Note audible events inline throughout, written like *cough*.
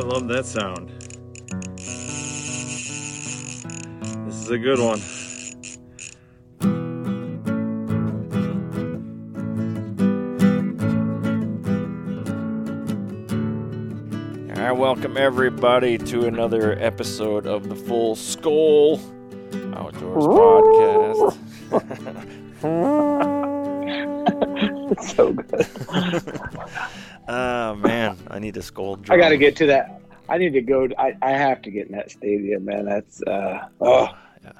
I love that sound. This is a good one. All right, welcome everybody to another episode of the Full Skull Outdoors Podcast. It's *laughs* so good. Oh *laughs* man, I need a skull. I got to get to that. I need to go. I, I have to get in that stadium, man. That's uh oh Yeah.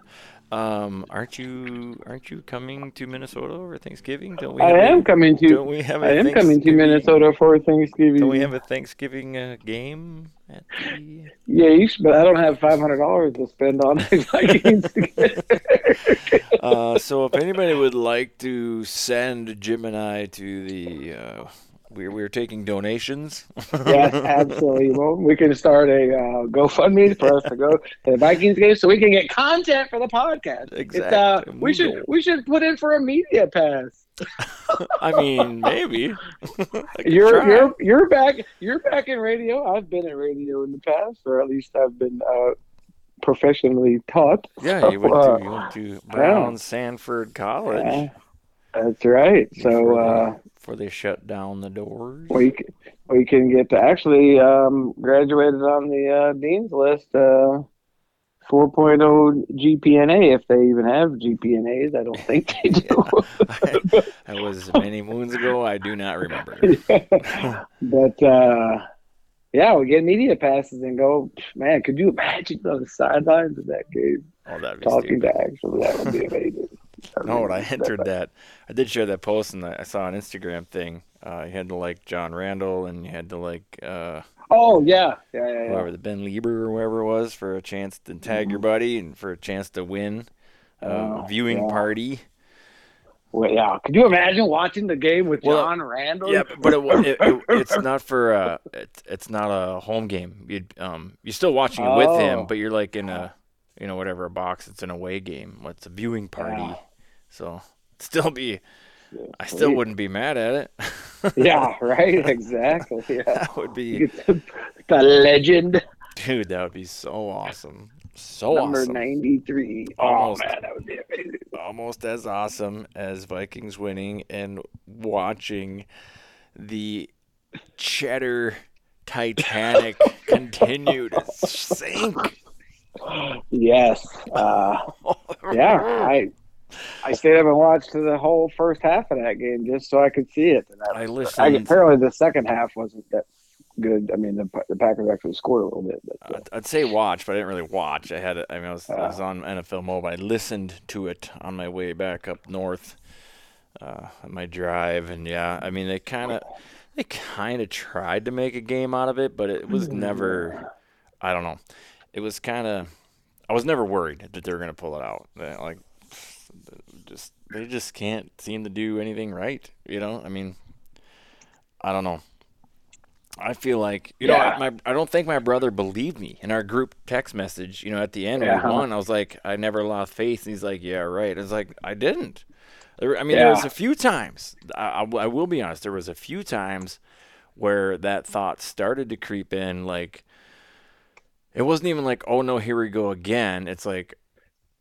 Um, aren't you aren't you coming to Minnesota over Thanksgiving? Don't we? I have a- am coming to. Don't we have a I am coming to Minnesota for Thanksgiving. Don't we have a Thanksgiving uh, game at the? Yeah, but I don't have five hundred dollars to spend on *laughs* Vikings. *laughs* Uh, so if anybody would like to send Jim and I to the, uh, we're we're taking donations. *laughs* yes, absolutely. Well, we can start a uh, GoFundMe for us to go to the Vikings game, so we can get content for the podcast. It's, uh, Exactly. we should we should put in for a media pass. *laughs* I mean, maybe. I You're try. you're you're back you're back in radio. I've been in radio in the past, or at least I've been uh, professionally taught. Yeah, you went Uh, to you went to *laughs* Brown Sanford College. Yeah, that's right. So before, they, shut down the doors. we c- we can get to actually um, graduated on the uh, dean's list. Uh, 4.0 GPNA, if they even have GPNAs. I don't think they *laughs* do. *laughs* that was many moons ago. I do not remember. *laughs* but uh, yeah, we get media passes and go. Man, could you imagine on the sidelines of that game Oh, talking stupid. to actually? That would be amazing. No, when I entered that, I did share that post, and I saw an Instagram thing. Uh, you had to like John Randle, and you had to like uh, Oh yeah, yeah, yeah. yeah. whoever the Ben Leber or whoever it was for a chance to tag your buddy and for a chance to win uh, Oh, viewing yeah. party. Well, yeah. Could you imagine watching the game with Well, John Randle? Yeah, but it, it, it, it's not for uh, it's it's not a home game. You um, you're still watching it with him, Oh. but you're like in a you know whatever a box. It's an away game. It's a viewing party, Yeah. So *laughs* still be. I still wouldn't be mad at it. *laughs* yeah, right. Exactly. Yeah. that would be, the legend dude. That would be so awesome. So number awesome. ninety three. Oh man, that would be amazing. Almost as awesome as Vikings winning and watching the cheddar Titanic *laughs* continue to sink. Yes. Uh, yeah. I I stayed up and watched the whole first half of that game just so I could see it. And I I, listened. I, apparently the second half wasn't that good. I mean, the the Packers actually scored a little bit. But, uh, I'd, I'd say watch, but I didn't really watch. I had. I mean, I was, I Ah. was on NFL Mobile. I listened to it on my way back up north, uh, on my drive, and yeah, I mean, they kind of, they kind of tried to make a game out of it, but it was never. I don't know. It was kind of. I was never worried that they were gonna pull it out. Like, just they just can't seem to do anything right. You know, I mean, I don't know. I feel like you Yeah. know my I don't think my brother believed me in our group text message. You know, at the end Yeah. of one, I was like, I never lost faith. And he's like, Yeah, right. I was like, I didn't. There, I mean, there was a few times. I, I, I will be honest. There was a few times where that thought started to creep in. Like, it wasn't even like, oh no, here we go again. It's like,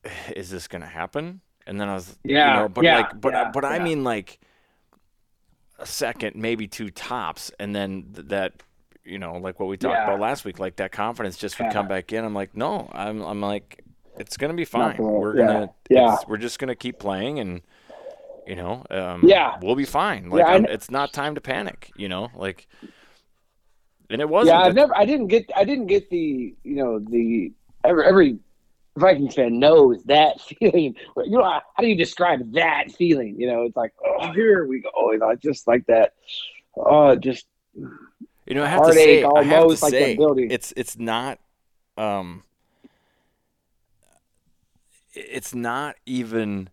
*sighs* is this gonna happen? And then I was, Yeah, you know, but yeah, like, but yeah, but I mean like a second, maybe two tops, and then th- that, you know, like what we talked about last week, like that confidence just would come back in. I'm like, no, I'm, I'm like, it's gonna be fine. We're gonna, yeah. we're just gonna keep playing, and you know, um, Yeah. we'll be fine. Like, I it's not time to panic. You know, like, and it wasn't. yeah, I've never. I didn't get. I didn't get the. You know, the every every Vikings fan knows that *laughs* feeling. You know, how do you describe that feeling? You know, it's like, oh, here we go. You know, just like that. Oh, just You know, I have to say, I have to almost like that say, building. it's it's not, um, it's not even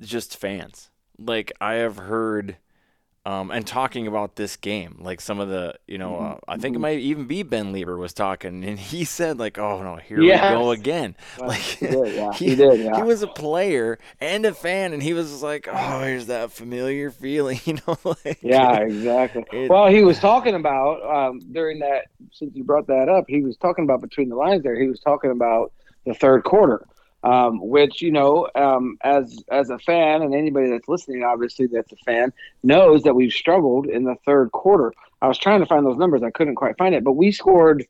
just fans. Like I have heard, um, and talking about this game, like some of the, you know, Mm-hmm. uh, I think it might even be Ben Leber was talking, and he said like, "Oh no, here Yes. we go again." Like he did, *laughs* yeah, he did, yeah. he was a player and a fan, and he was like, "Oh, here's that familiar feeling," *laughs* you know, like Yeah, exactly. It- well, he was *sighs* talking about um, during that. Since you brought that up, he was talking about between the lines. There, he was talking about the third quarter, um, which you know, um, as as a fan and anybody that's listening, obviously that's a fan knows that we've struggled in the third quarter. I was trying to find those numbers, I couldn't quite find it, but we scored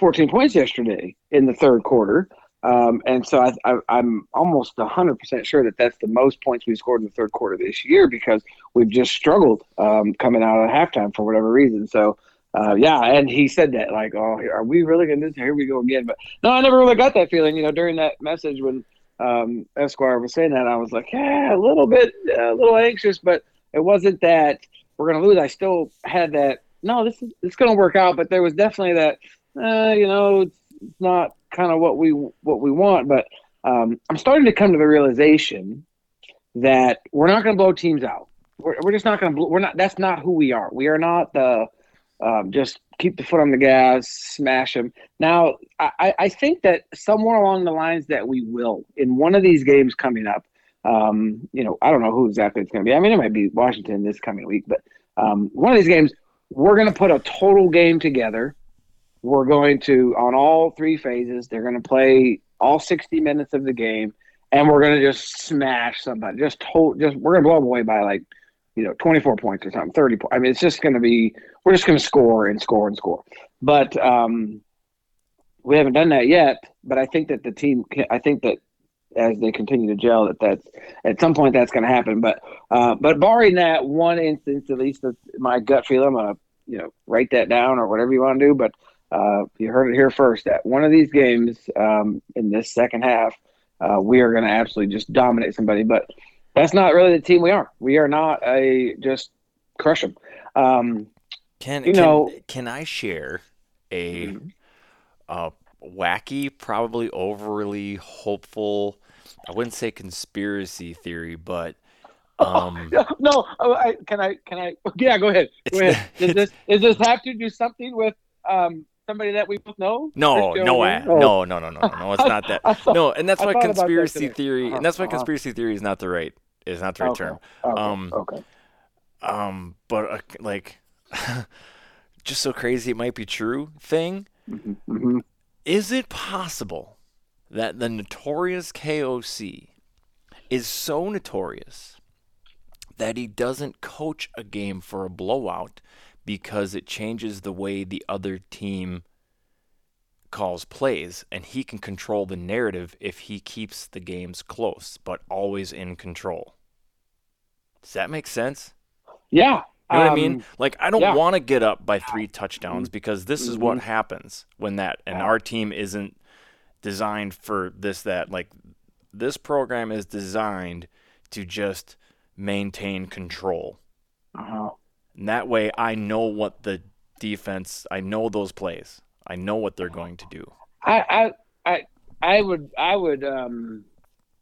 14 points yesterday in the third quarter. Um, and so I, I, I'm almost 100% sure that that's the most points we scored in the third quarter this year because we've just struggled um, coming out of halftime for whatever reason. So, uh, yeah, and he said that like, oh, are we really going to do this? Here we go again. But no, I never really got that feeling. You know, during that message when um, Esquire was saying that, I was like, yeah, a little bit, a little anxious, but it wasn't that we're going to lose. I still had that. No, this is it's going to work out. But there was definitely that. Uh, you know, it's not kind of what we what we want. But um, I'm starting to come to the realization that we're not going to blow teams out. We're, we're just not going to. We're not. That's not who we are. We are not the um, just keep the foot on the gas, smash them. Now, I, I- think that somewhere along the lines that we will in one of these games coming up. Um, you know, I don't know who exactly it's going to be. I mean, it might be Washington this coming week, but um, one of these games, we're going to put a total game together. We're going to on all three phases. They're going to play all 60 minutes of the game, and we're going to just smash somebody. Just to, just we're going to blow them away by like you know 24 points or something, 30 points. I mean, it's just going to be we're just going to score and score and score. But um, we haven't done that yet. But I think that the team, I think that as they continue to gel, that that's at some point that's going to happen. But uh, but barring that one instance, at least my gut feeling, I'm going to you know write that down or whatever you want to do. But uh, you heard it here first. That one of these games um, in this second half, uh, we are going to absolutely just dominate somebody. But that's not really the team we are. We are not a just crush them. Um, Can You can, know- can I share a Mm-hmm. uh, wacky, probably overly hopeful? I wouldn't say conspiracy theory, but *laughs* um, no, oh, I, can I? Can I? Yeah, go ahead. Go ahead. *laughs* Does this does this have to do something with um, somebody that we both know? no, no? Oh. no, no, no, no, no, no. It's *laughs* not that. Thought- No, and that's why about that conspiracy theory, Uh-huh, and that's why uh-huh. conspiracy theory is not the right is not the right Okay. term. Okay. Um, okay. Um, but uh, like, *laughs* just so crazy it might be true thing. hmm Is it possible that the notorious KOC is so notorious that he doesn't coach a game for a blowout because it changes the way the other team calls plays and he can control the narrative if he keeps the games close but always in control? Does that make sense? Yeah, You know what I mean? Um, Like I don't yeah. want to get up by three touchdowns because this is what Mhm. happens when that and Yeah. our team isn't designed for this that like this program is designed to just maintain control. Uh-huh. And that way I know what the defense, I know those plays. I know what they're going to do. I, I, I, I would, I would, um,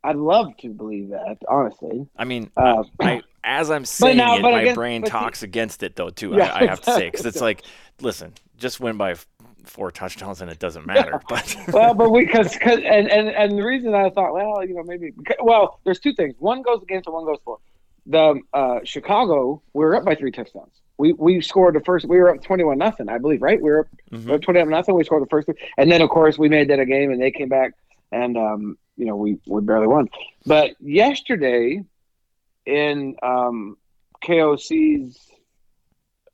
I'd love to believe that, honestly. I mean, Uh, I as I'm *laughs* saying now- it, my brain but see- talks against it though too. Yeah, I, I have to say because it's like, listen, just win by four touchdowns and it doesn't matter. But *laughs* well, but we because because and, and and the reason I thought, well, you know, maybe well, there's two things. One goes against and one goes for. The uh, Chicago, we were up by three touchdowns. We we scored the first. We were up twenty one nothing, I believe, right? We were up, we were up twenty one nothing. We scored the first, three. and then of course we made that a game, and they came back, and um, you know, we we barely won. But yesterday, in um, KOC's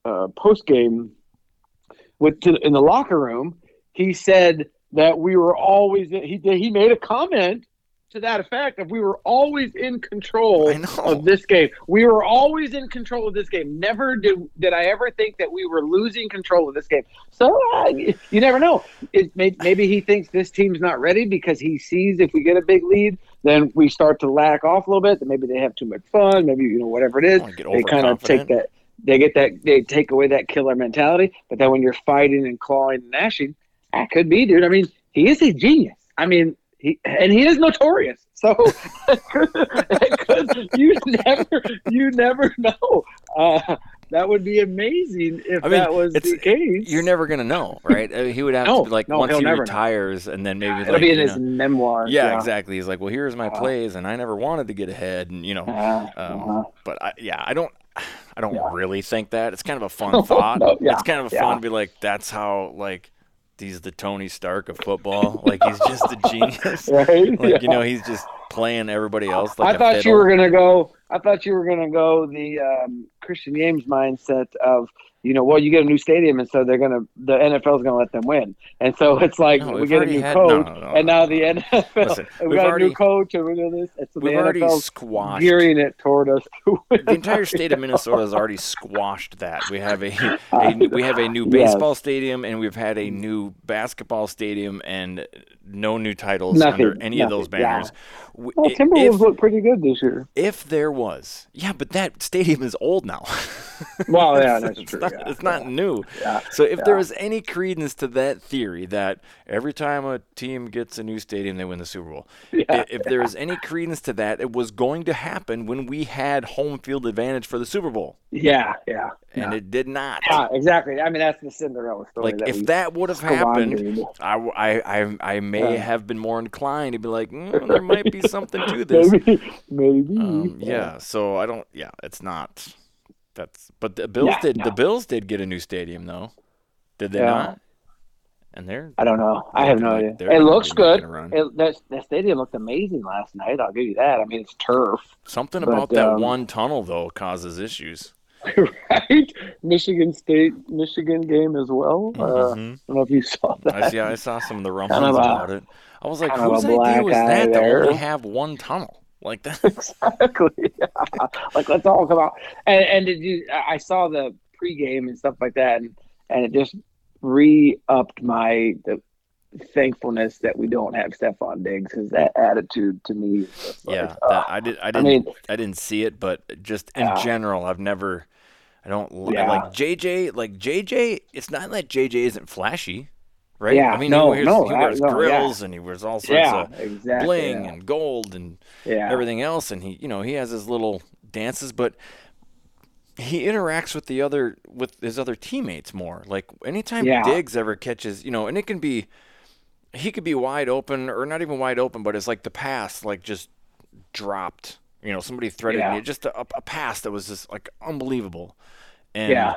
uh, post game with to, in the locker room, he said that we were always he he made a comment to that effect of we were always in control of this game. We were always in control of this game. Never did did I ever think that we were losing control of this game. So uh, you, never know. It may, maybe he thinks this team's not ready because he sees if we get a big lead, then we start to lack off a little bit. Then maybe they have too much fun. Maybe you know whatever it is they kind of take that they get that they take away that killer mentality but then when you're fighting and clawing and gnashing that could be dude i mean he is a genius i mean he and he is notorious so it could, it could, you never you never know uh, that would be amazing if I mean, that was it's- the case you're never gonna know, right? Uh, he would have No, to be like no, once he never know. retires, and then maybe it'll like be in his know- memoir yeah, exactly. He's like, well, here's my Uh, plays, and I never wanted to get ahead, and you know, uh, um, uh-huh. but I, yeah, I don't, I don't Yeah. really think that. It's kind of a fun *laughs* thought. no, yeah, it's kind of a yeah. fun to be like, that's how like. He's the Tony Stark of football. Like he's just a *laughs* genius. right Like Yeah. you know, he's just playing everybody else. Like I thought you were gonna go. I thought you were gonna go the um, Christian James mindset of you know, well, you get a new stadium, and so they're gonna the NFL's gonna let them win, and so *laughs* it's like No, we get a new had- coach, no, no, and now the NFL *laughs* Listen, we we've got a new coach, and we do this, and so the We've already squashed gearing it toward us. To *laughs* the entire state of Minnesota has already squashed that. We have a, a we have a new baseball stadium and we've had a new basketball stadium and no new titles Nothing, under any of those nothing, yeah. banners. Well, Timberwolves if, look pretty good this year. if there was, yeah, but that stadium is old now. Well, yeah, that's it's true. Not, yeah, it's not yeah, new. yeah. So if there was any credence to that theory that every time a team gets a new stadium, they win the Super Bowl, *laughs* if there was any credence to that, it was going to happen when we had home field advantage for the Super Bowl, Yeah, yeah, and it did not. yeah, exactly. I mean, that's the Cinderella story. Like that if that would have happened, I, I, I, I, may have been more inclined to be like, mm, there might be something to *laughs* this. maybe, maybe. Um, yeah. So I don't. Yeah, it's not. That's. But the Bills Yeah, did. no. The Bills did get a new stadium though. Did they Yeah. not? And they're I don't know. I have no Looking idea. It looks good. It, that, that stadium looked amazing last night. I'll give you that. I mean, it's turf, something but, about that um, one tunnel though causes issues. *laughs* right? Michigan State, Michigan game as well. Uh, I Mhm. don't know if you saw that. I see. I saw some of the rumblings Kind of a- about it. I was like, whose idea was that to there. only have one tunnel like that? *laughs* exactly. *laughs* like let's all come out. And, and did you? I I saw the pregame and stuff like that, and and it just re-upped my the thankfulness that we don't have Stefon Diggs because that attitude to me. Like, Yeah, uh, that, I did. I I didn't. mean, I didn't see it, but just in Yeah. general, I've never. I don't Yeah. like JJ. Like JJ, it's not like JJ isn't flashy, right? Yeah, I mean, no, he wears, no, he I- wears no, yeah. grills and he wears all sorts yeah, of exactly. bling yeah. and gold and yeah. everything else, and he, you know, he has his little dances, but he interacts with the other with his other teammates more. Like anytime Yeah. Diggs ever catches, you know, and it can be he could be wide open or not even wide open, but it's like the pass like just dropped. You know, somebody threaded Yeah. me just a, a pass that was just like unbelievable, and Yeah.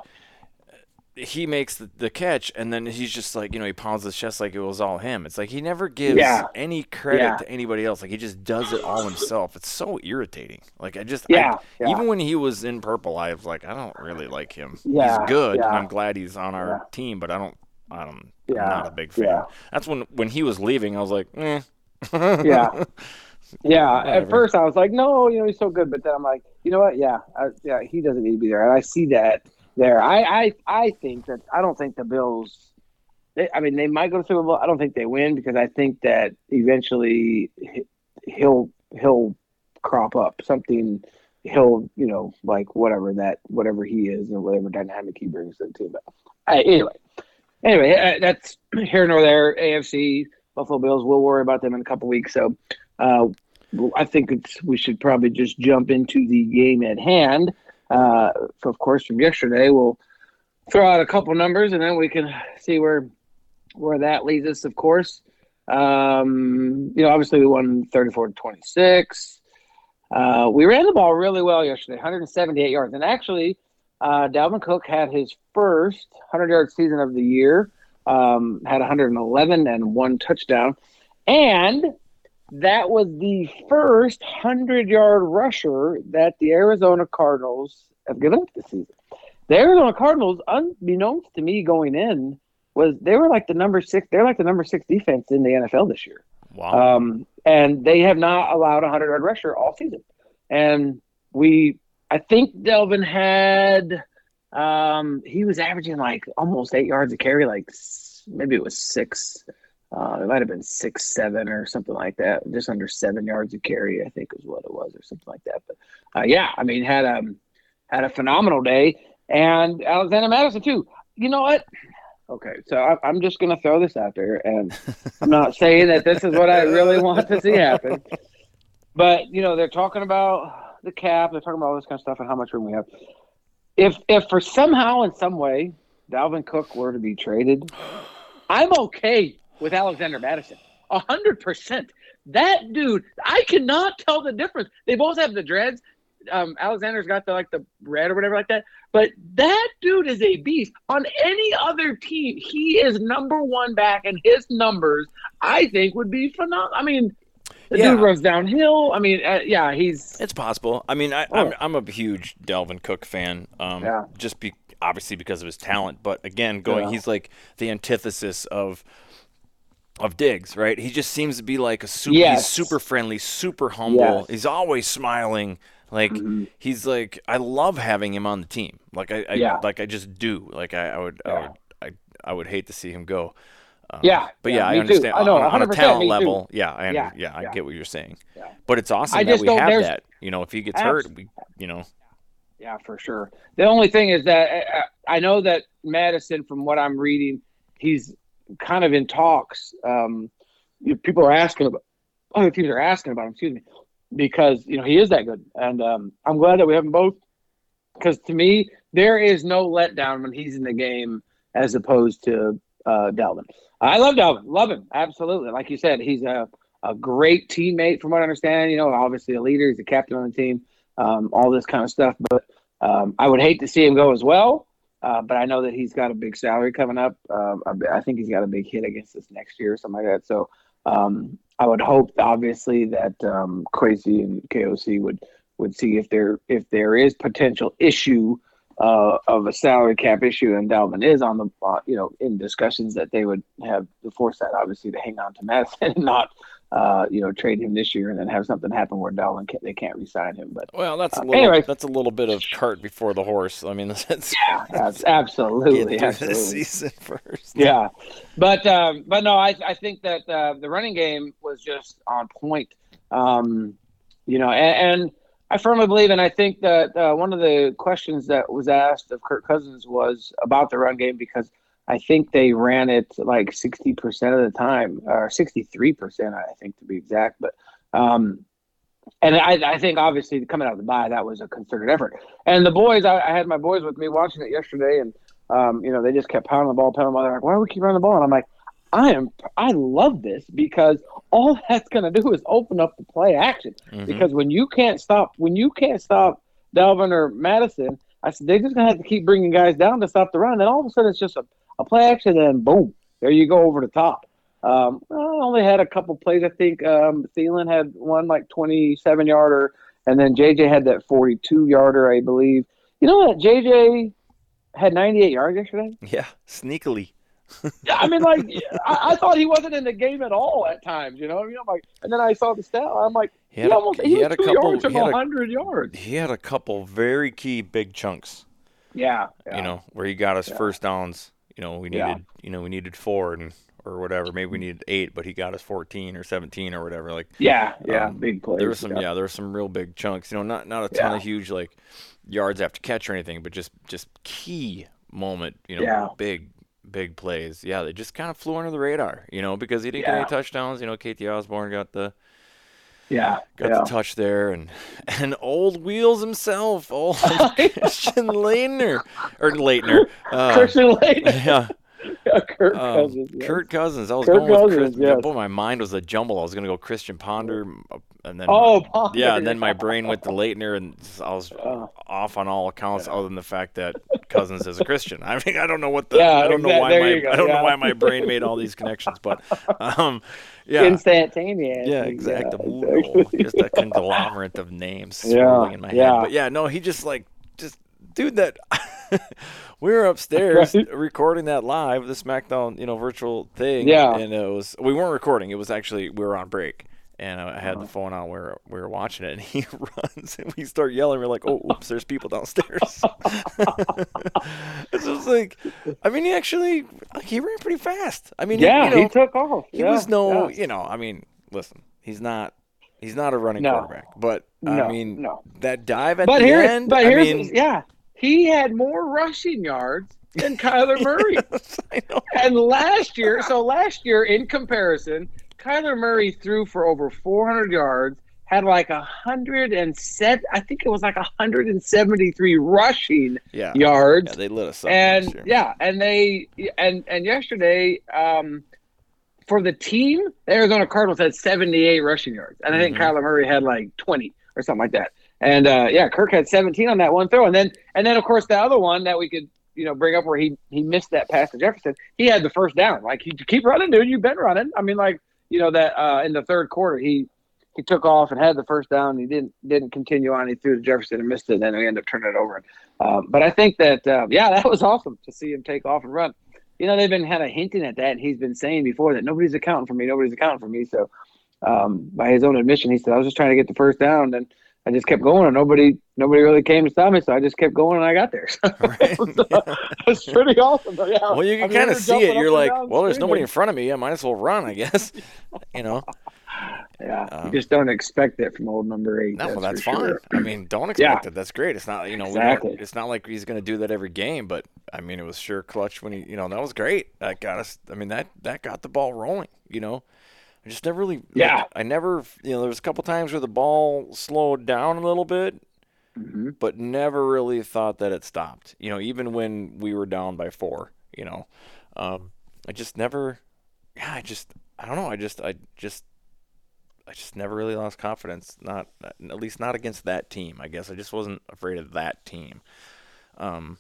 He makes the, the catch, and then he's just like you know he pounds his chest like it was all him. It's like he never gives Yeah. any credit Yeah. to anybody else. Like he just does it all himself. It's so irritating. Like I just Yeah, I- yeah. even when he was in purple, I was like I don't really like him. Yeah, he's good, and. I'm glad he's on our team, but I don't. I don't. Yeah, I'm not a big fan. That's when when he was leaving, I was like, eh. yeah. *laughs* Yeah, at first I was like, no, you know, he's so good, but then I'm like, you know what? Yeah, I, yeah, he doesn't need to be there, and I see that there. I, I, I think that I don't think the Bills. They, I mean, they might go to Super Bowl. I don't think they win because I think that eventually he'll he'll crop up something. He'll you know like whatever that whatever he is and whatever dynamic he brings to the team. But uh, anyway, anyway, uh, that's here nor there. AFC Buffalo Bills. We'll worry about them in a couple weeks. So. Uh, I think it's, we should probably just jump into the game at hand. Uh, of course, from yesterday, we'll throw out a couple numbers and then we can see where where that leads us. Of course, um, you know, obviously we won 34 to 26. Uh, we ran the ball really well yesterday, 178 yards, and actually, uh, Dalvin Cook had his first 100 yard season of the year. Um, had 111 and one touchdown, and that was the first 100 yard rusher that the Arizona Cardinals have given up this season. The Arizona Cardinals, unbeknownst to me going in, was they were like the number six. They're like the number six defense in the NFL this year. Wow. Um, and they have not allowed a hundred yard rusher all season. And we, I think Dalvin had, um, he was averaging like almost eight yards a carry, like maybe it was six uh, it might have been six, seven, or something like that. Just under seven yards of carry, I think, is what it was, or something like that. But uh, yeah, I mean, had a um, had a phenomenal day, and Alexander Mattison too. You know what? Okay, so I, I'm just going to throw this out there, and I'm not *laughs* saying that this is what I really want to see happen, but you know, they're talking about the cap, they're talking about all this kind of stuff, and how much room we have. If if for somehow in some way Dalvin Cook were to be traded, I'm okay with Alexander Mattison. A hundred percent. That dude, I cannot tell the difference. They both have the dreads. Um, Alexander's got the like the red or whatever like that. But that dude is a beast. On any other team, he is number one back, and his numbers, I think, would be phenomenal. I mean, the yeah. dude runs downhill. I mean, uh, yeah, he's. It's possible. I mean, I, am oh. I'm, I'm a huge Dalvin Cook fan. Um, yeah. Just be obviously because of his talent, but again, going, yeah. he's like the antithesis of of Diggs, right? He just seems to be like a super, yes. he's super friendly, super humble. Yes. He's always smiling. Like mm-hmm. he's like, I love having him on the team. Like I, I yeah. like I just do. Like I, I would, yeah. I would, I, I would hate to see him go. Um, yeah, but yeah, yeah I understand. I know, on, on, a talent level, yeah, I yeah, yeah, I get what you're saying. But it's awesome I that we have that. You know, if he gets hurt, we, you know. Yeah, for sure. The only thing is that uh, uh, I know that Mattison, from what I'm reading, he's kind of in talks. Um, people are asking about other teams are asking about him. Excuse me, because you know he is that good, and um, I'm glad that we have them both. Because to me, there is no letdown when he's in the game as opposed to uh, Dalvin. I love Dalvin, love him absolutely. Like you said, he's a a great teammate from what I understand. You know, obviously a leader, he's a captain on the team, um, all this kind of stuff. But um, I would hate to see him go as well. Uh, but I know that he's got a big salary coming up. Uh, I think he's got a big hit against us next year or something like that. So um, I would hope, obviously, that um, Kwesi and KOC would would see if there if there is potential issue uh, of a salary cap issue, and Dalvin is on the uh, you know in discussions that they would have the foresight, obviously, to hang on to Mattison *laughs* and not uh, you know, trade him this year and then have something happen where Dalvin can, they can't resign him. But well, that's a uh, little, anyway. That's a little bit of cart before the horse. I mean, *laughs* that's yeah, that's absolutely, absolutely. season *laughs* first. Yeah, but um, but no, I I think that uh, the running game was just on point. Um, you know, and, and I firmly believe, and I think that uh, one of the questions that was asked of Kirk Cousins was about the run game because I think they ran it like 60% of the time, or 63%, I think to be exact. But, um, and I, I think obviously coming out of the bye, that was a concerted effort. And the boys, I, I had my boys with me watching it yesterday, and, um, you know, they just kept pounding the ball, pounding the ball. They're like, why do we keep running the ball? And I'm like, I am, I love this because all *laughs* that's going to do is open up the play action. Mm-hmm. Because when you can't stop, when you can't stop Dalvin or Mattison, I said they're just going to have to keep bringing guys down to stop the run. And all of a sudden, it's just a a play action, and boom, there you go over the top. Um, I only had a couple plays. I think um, Thielen had one like 27 yarder, and then JJ had that 42 yarder, I believe. You know what? JJ had 98 yards yesterday. Yeah, sneakily. yeah, I mean, like *laughs* I, I, thought he wasn't in the game at all at times. You know, you know, I'm like, and then I saw the stat. I'm like, he, had he almost he, he had a couple yards from hundred yards. He had a couple very key big chunks. Yeah, yeah. you know, where he got his yeah. first downs. You know, we needed, yeah. you know, we needed four and or whatever. Maybe we needed eight, but he got us 14 or 17 or whatever. Like yeah, yeah, um, big plays. There was some yeah. yeah, there were some real big chunks. You know, not not a ton yeah. of huge like yards after catch or anything, but just just key moment. You know, yeah. big big plays. Yeah, they just kind of flew under the radar. You know, because he didn't get any touchdowns. You know, KJ Osborn got the yeah, got yeah. the touch there, and *laughs* and old wheels himself, old *laughs* Christian Laettner or Laettner, *laughs* uh, Christian Laettner, yeah, *laughs* Kirk um, Cousins. Yes. Kirk Cousins. I was Kirk going with Cousins, Chris. Yes. Boy, my mind was a jumble. I was going to go Christian Ponder, and then oh, Ponder. yeah, and then my brain went to Laettner, and I was uh, off on all accounts, yeah. other than the fact that Cousins is a Christian. I mean, I don't know what the yeah, I don't exactly. know why my I don't yeah. know why my brain made all these *laughs* connections, but um, yeah, instantaneous. Yeah, exactly. Yeah, exactly. *laughs* just a conglomerate of names swirling in my head. But yeah, no, he just like just dude that *laughs* we were upstairs recording that live, the SmackDown, you know, virtual thing. Yeah. And it was we weren't recording. It was actually we were on break, and I had uh-huh. the phone on. where we were watching it, and *laughs* he runs, and we start yelling. We're like, "Oh, oops! There's people downstairs." *laughs* it's just like, I mean, he actually he ran pretty fast. I mean, yeah, he, you know, he took off. He yeah, was no, yeah. you know, I mean, listen, he's not He's not a running no. quarterback, but no, I mean no. that dive at but the here, end. But I here's mean, yeah, he had more rushing yards than Kyler *laughs* Murray. yes, and last year, so last year in comparison, Kyler Murray threw for over 400 yards, had like a hundred and set. I think it was like 173 rushing yeah. yards. Yeah, they lit us up. And yeah, and they and and yesterday, um, for the team, the Arizona Cardinals had 78 rushing yards, and I think mm-hmm. Kyler Murray had like 20 or something like that. And uh, yeah, Kirk had 17 on that one throw, and then and then of course the other one that we could you know bring up where he he missed that pass to Jefferson. He had the first down. Like he keep running, dude. You've been running. I mean, like you know that uh, in the third quarter he he took off and had the first down. He didn't didn't continue on. He threw to Jefferson and missed it. And then we ended up turning it over. Um, but I think that uh, yeah, that was *laughs* awesome to see him take off and run. You know, they've been kind of hinting at that, and he's been saying before that nobody's accounting for me. Nobody's accounting for me. So um, by his own admission, he said I was just trying to get the first down and. I just kept going, and nobody nobody really came to stop me. So I just kept going, and I got there. *laughs* So *laughs* right. it, was, uh, pretty awesome. But yeah, well, you can kind of see it. You're like, well, there's nobody in front of me. I might as well run, I guess. *laughs* you know. Yeah, um, you just don't expect it from old number eight. No, that's, well, that's fine. Sure. I mean, don't expect yeah. it. That's great. It's not, you know, exactly. it's not like he's going to do that every game. But I mean, it was sure clutch when he, you know, that was great. That got us. I mean, that that got the ball rolling. You know, I just never really. Yeah. I never, you know, there was a couple times where the ball slowed down a little bit, mm-hmm. but never really thought that it stopped. You know, even when we were down by four. You know, um, I just never. Yeah, I just. I don't know. I just. I just I just never really lost confidence. Not at least not against that team. I guess I just wasn't afraid of that team. Um,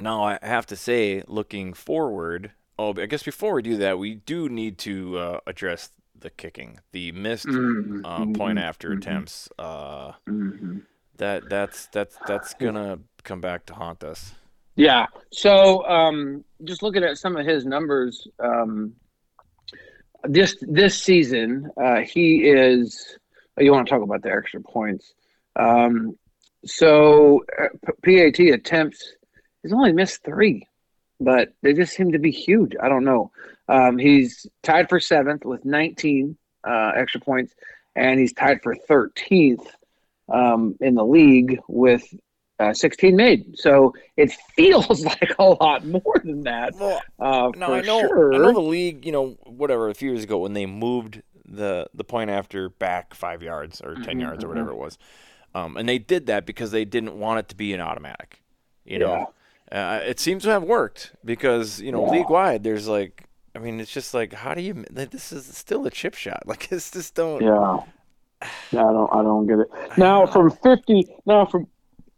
now I have to say, looking forward. Oh, I guess before we do that, we do need to uh, address the kicking, the missed mm-hmm. uh, point after mm-hmm. attempts. Uh, mm-hmm. That that's that's that's gonna come back to haunt us. Yeah. So um, just looking at some of his numbers, um, this this season, uh, he is. Oh, you want to talk about the extra points? Um, so uh, PAT attempts, he's only missed three, but they just seem to be huge. I don't know. Um, he's tied for seventh with 19 uh, extra points, and he's tied for 13th um, in the league with uh, 16 made. So it *laughs* feels like a lot more than that. Well, uh, no, I know. Sure. I know the league. You know, whatever. A few years ago, when they moved the the point after back five yards or 10 mm-hmm, yards or whatever mm-hmm. it was, um, and they did that because they didn't want it to be an automatic. You know, uh, it seems to have worked because you know yeah. league wide there's like. I mean, it's just like, how do you? This is still a chip shot. *laughs* Like, it's just don't. Yeah. Yeah, I don't. I don't get it. *sighs* Now from fifty. Now from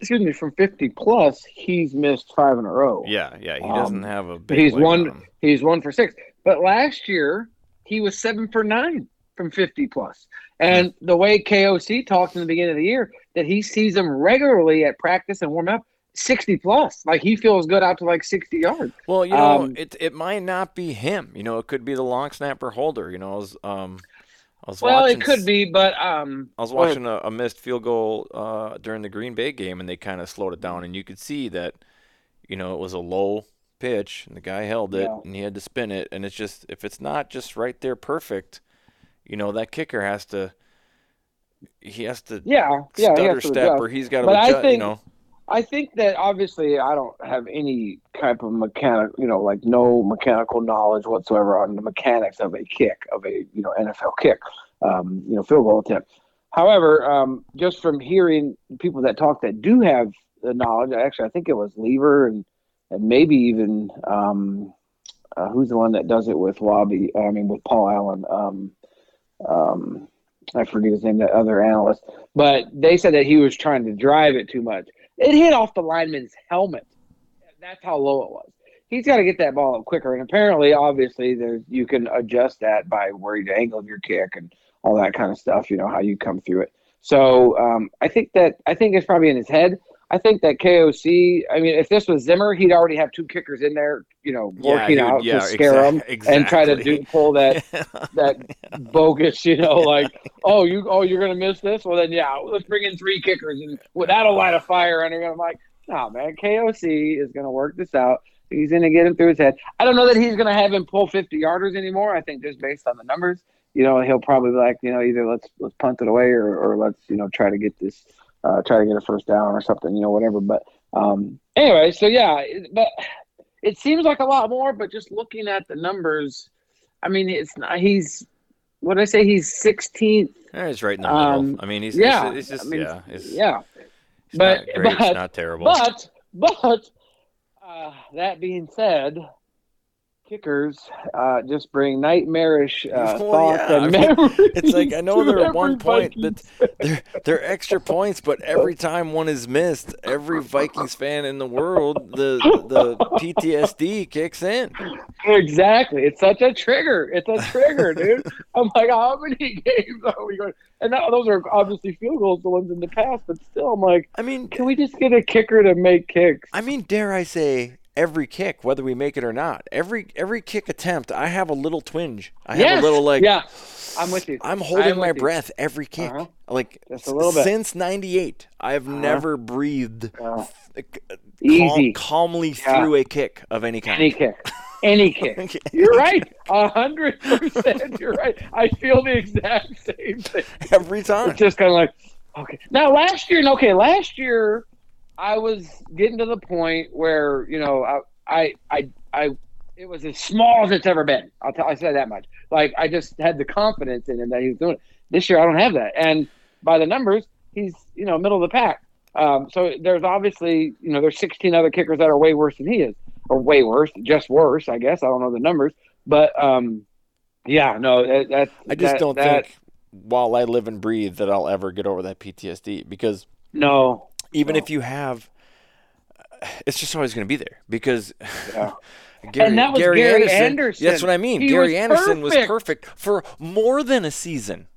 excuse me, from 50 plus, he's missed five in a row. Yeah, yeah, he doesn't um, have a. he's one. On he's one for six. But last year he was seven for nine from 50 plus. And the way KOC talked in the beginning of the year that he sees them regularly at practice and warm up, 60 plus. Like he feels good out to like 60 yards. Well, you know, Um, it it might not be him. You know, it could be the long snapper holder. You know, I was um, I was Well, watching it could be, but um, I was watching a, a missed field goal uh, during the Green Bay game, and they kind of slowed it down, and you could see that, you know, it was a low pitch, and the guy held it, Yeah. and he had to spin it, and it's just if it's not just right there perfect, you know, that kicker has to, he has to Yeah, yeah, stutter has to step, adjust. or he's got to But I you think- know, I think that obviously I don't have any type of mechanic, you know, like no mechanical knowledge whatsoever on the mechanics of a kick, of a you know NFL kick, um, you know, field goal attempt. However, um, just from hearing people that talk that do have the knowledge, actually, I think it was Leber and and maybe even um, uh, who's the one that does it with Wabi? I mean, with Paul Allen. Um, um, I forget his name, that other analyst. But they said that he was trying to drive it too much. It hit off the lineman's helmet. That's how low it was. He's got to get that ball up quicker. And apparently, obviously, there's you can adjust that by where you angle your kick and all that kind of stuff. You know how you come through it. So um, I think that I think it's probably in his head. I think that KOC. I mean, if this was Zimmer, he'd already have two kickers in there. You know, working would- out yeah, to scare them exac- and try to do pull that *laughs* that bogus, you know, like, oh, you, oh, you're gonna miss this. Well, then, yeah, let's bring in three kickers, and without a light of fire under him, I'm like, no, man, KOC is gonna work this out. He's gonna get him through his head. I don't know that he's gonna have him pull 50 yarders anymore. I think just based on the numbers, you know, he'll probably be like, you know, either let's let's punt it away or, or let's you know try to get this, uh, try to get a first down or something, you know, whatever. But um, anyway, so yeah, but it seems like a lot more. But just looking at the numbers, I mean, it's not. He's what did I say? He's 16th. Yeah, he's right in the middle. Um, I mean, he's yeah, It's, just I mean, yeah, it's, Yeah, it's but- not great. but- it's not terrible. but but uh, that being said. Kickers uh, just bring nightmarish uh, Well, thoughts yeah, and *laughs* I mean, memories. it's like I know they're one point, Vikings but they're they're extra points. But every time one is missed, every Vikings fan in the world, the the PTSD kicks in. Exactly. It's such a trigger. It's a trigger, dude. *laughs* I'm like, how many games are we going? And now, those are obviously field goals, the ones in the past, but still, I'm like, I mean, can we just get a kicker to make kicks? I mean, dare I say, every kick, whether we make it or not, every every kick attempt, I have a little twinge. I have a little like yeah, I'm with you. I'm holding I'm my you. breath every kick. Uh-huh. Like Just a little bit. since '98, I have never breathed Uh, Easy. calmly Yeah. through a kick of any kind. any kick, any *laughs* kick. You're right, a hundred percent. You're right. I feel the exact same thing. every time. It's just kind of like, okay. Now last year, okay, last year I was getting to the point where you know I I I, I it was as small as it's ever been. I'll tell I say that much. Like I just had the confidence in him that he was doing it. This year I don't have that, and by the numbers, he's you know middle of the pack. Um, so there's obviously you know there's 16 other kickers that are way worse than he is, or way worse, just worse, I guess. I don't know the numbers, but um, yeah, no, that, that I just that- don't that, think while I live and breathe that I'll ever get over that PTSD because no. Even No. if you have, it's just always going to be there because. Yeah. *laughs* Gary, And that was Gary, Gary Anderson, Anderson. That's what I mean. He Gary was Anderson was perfect. perfect for more than a season.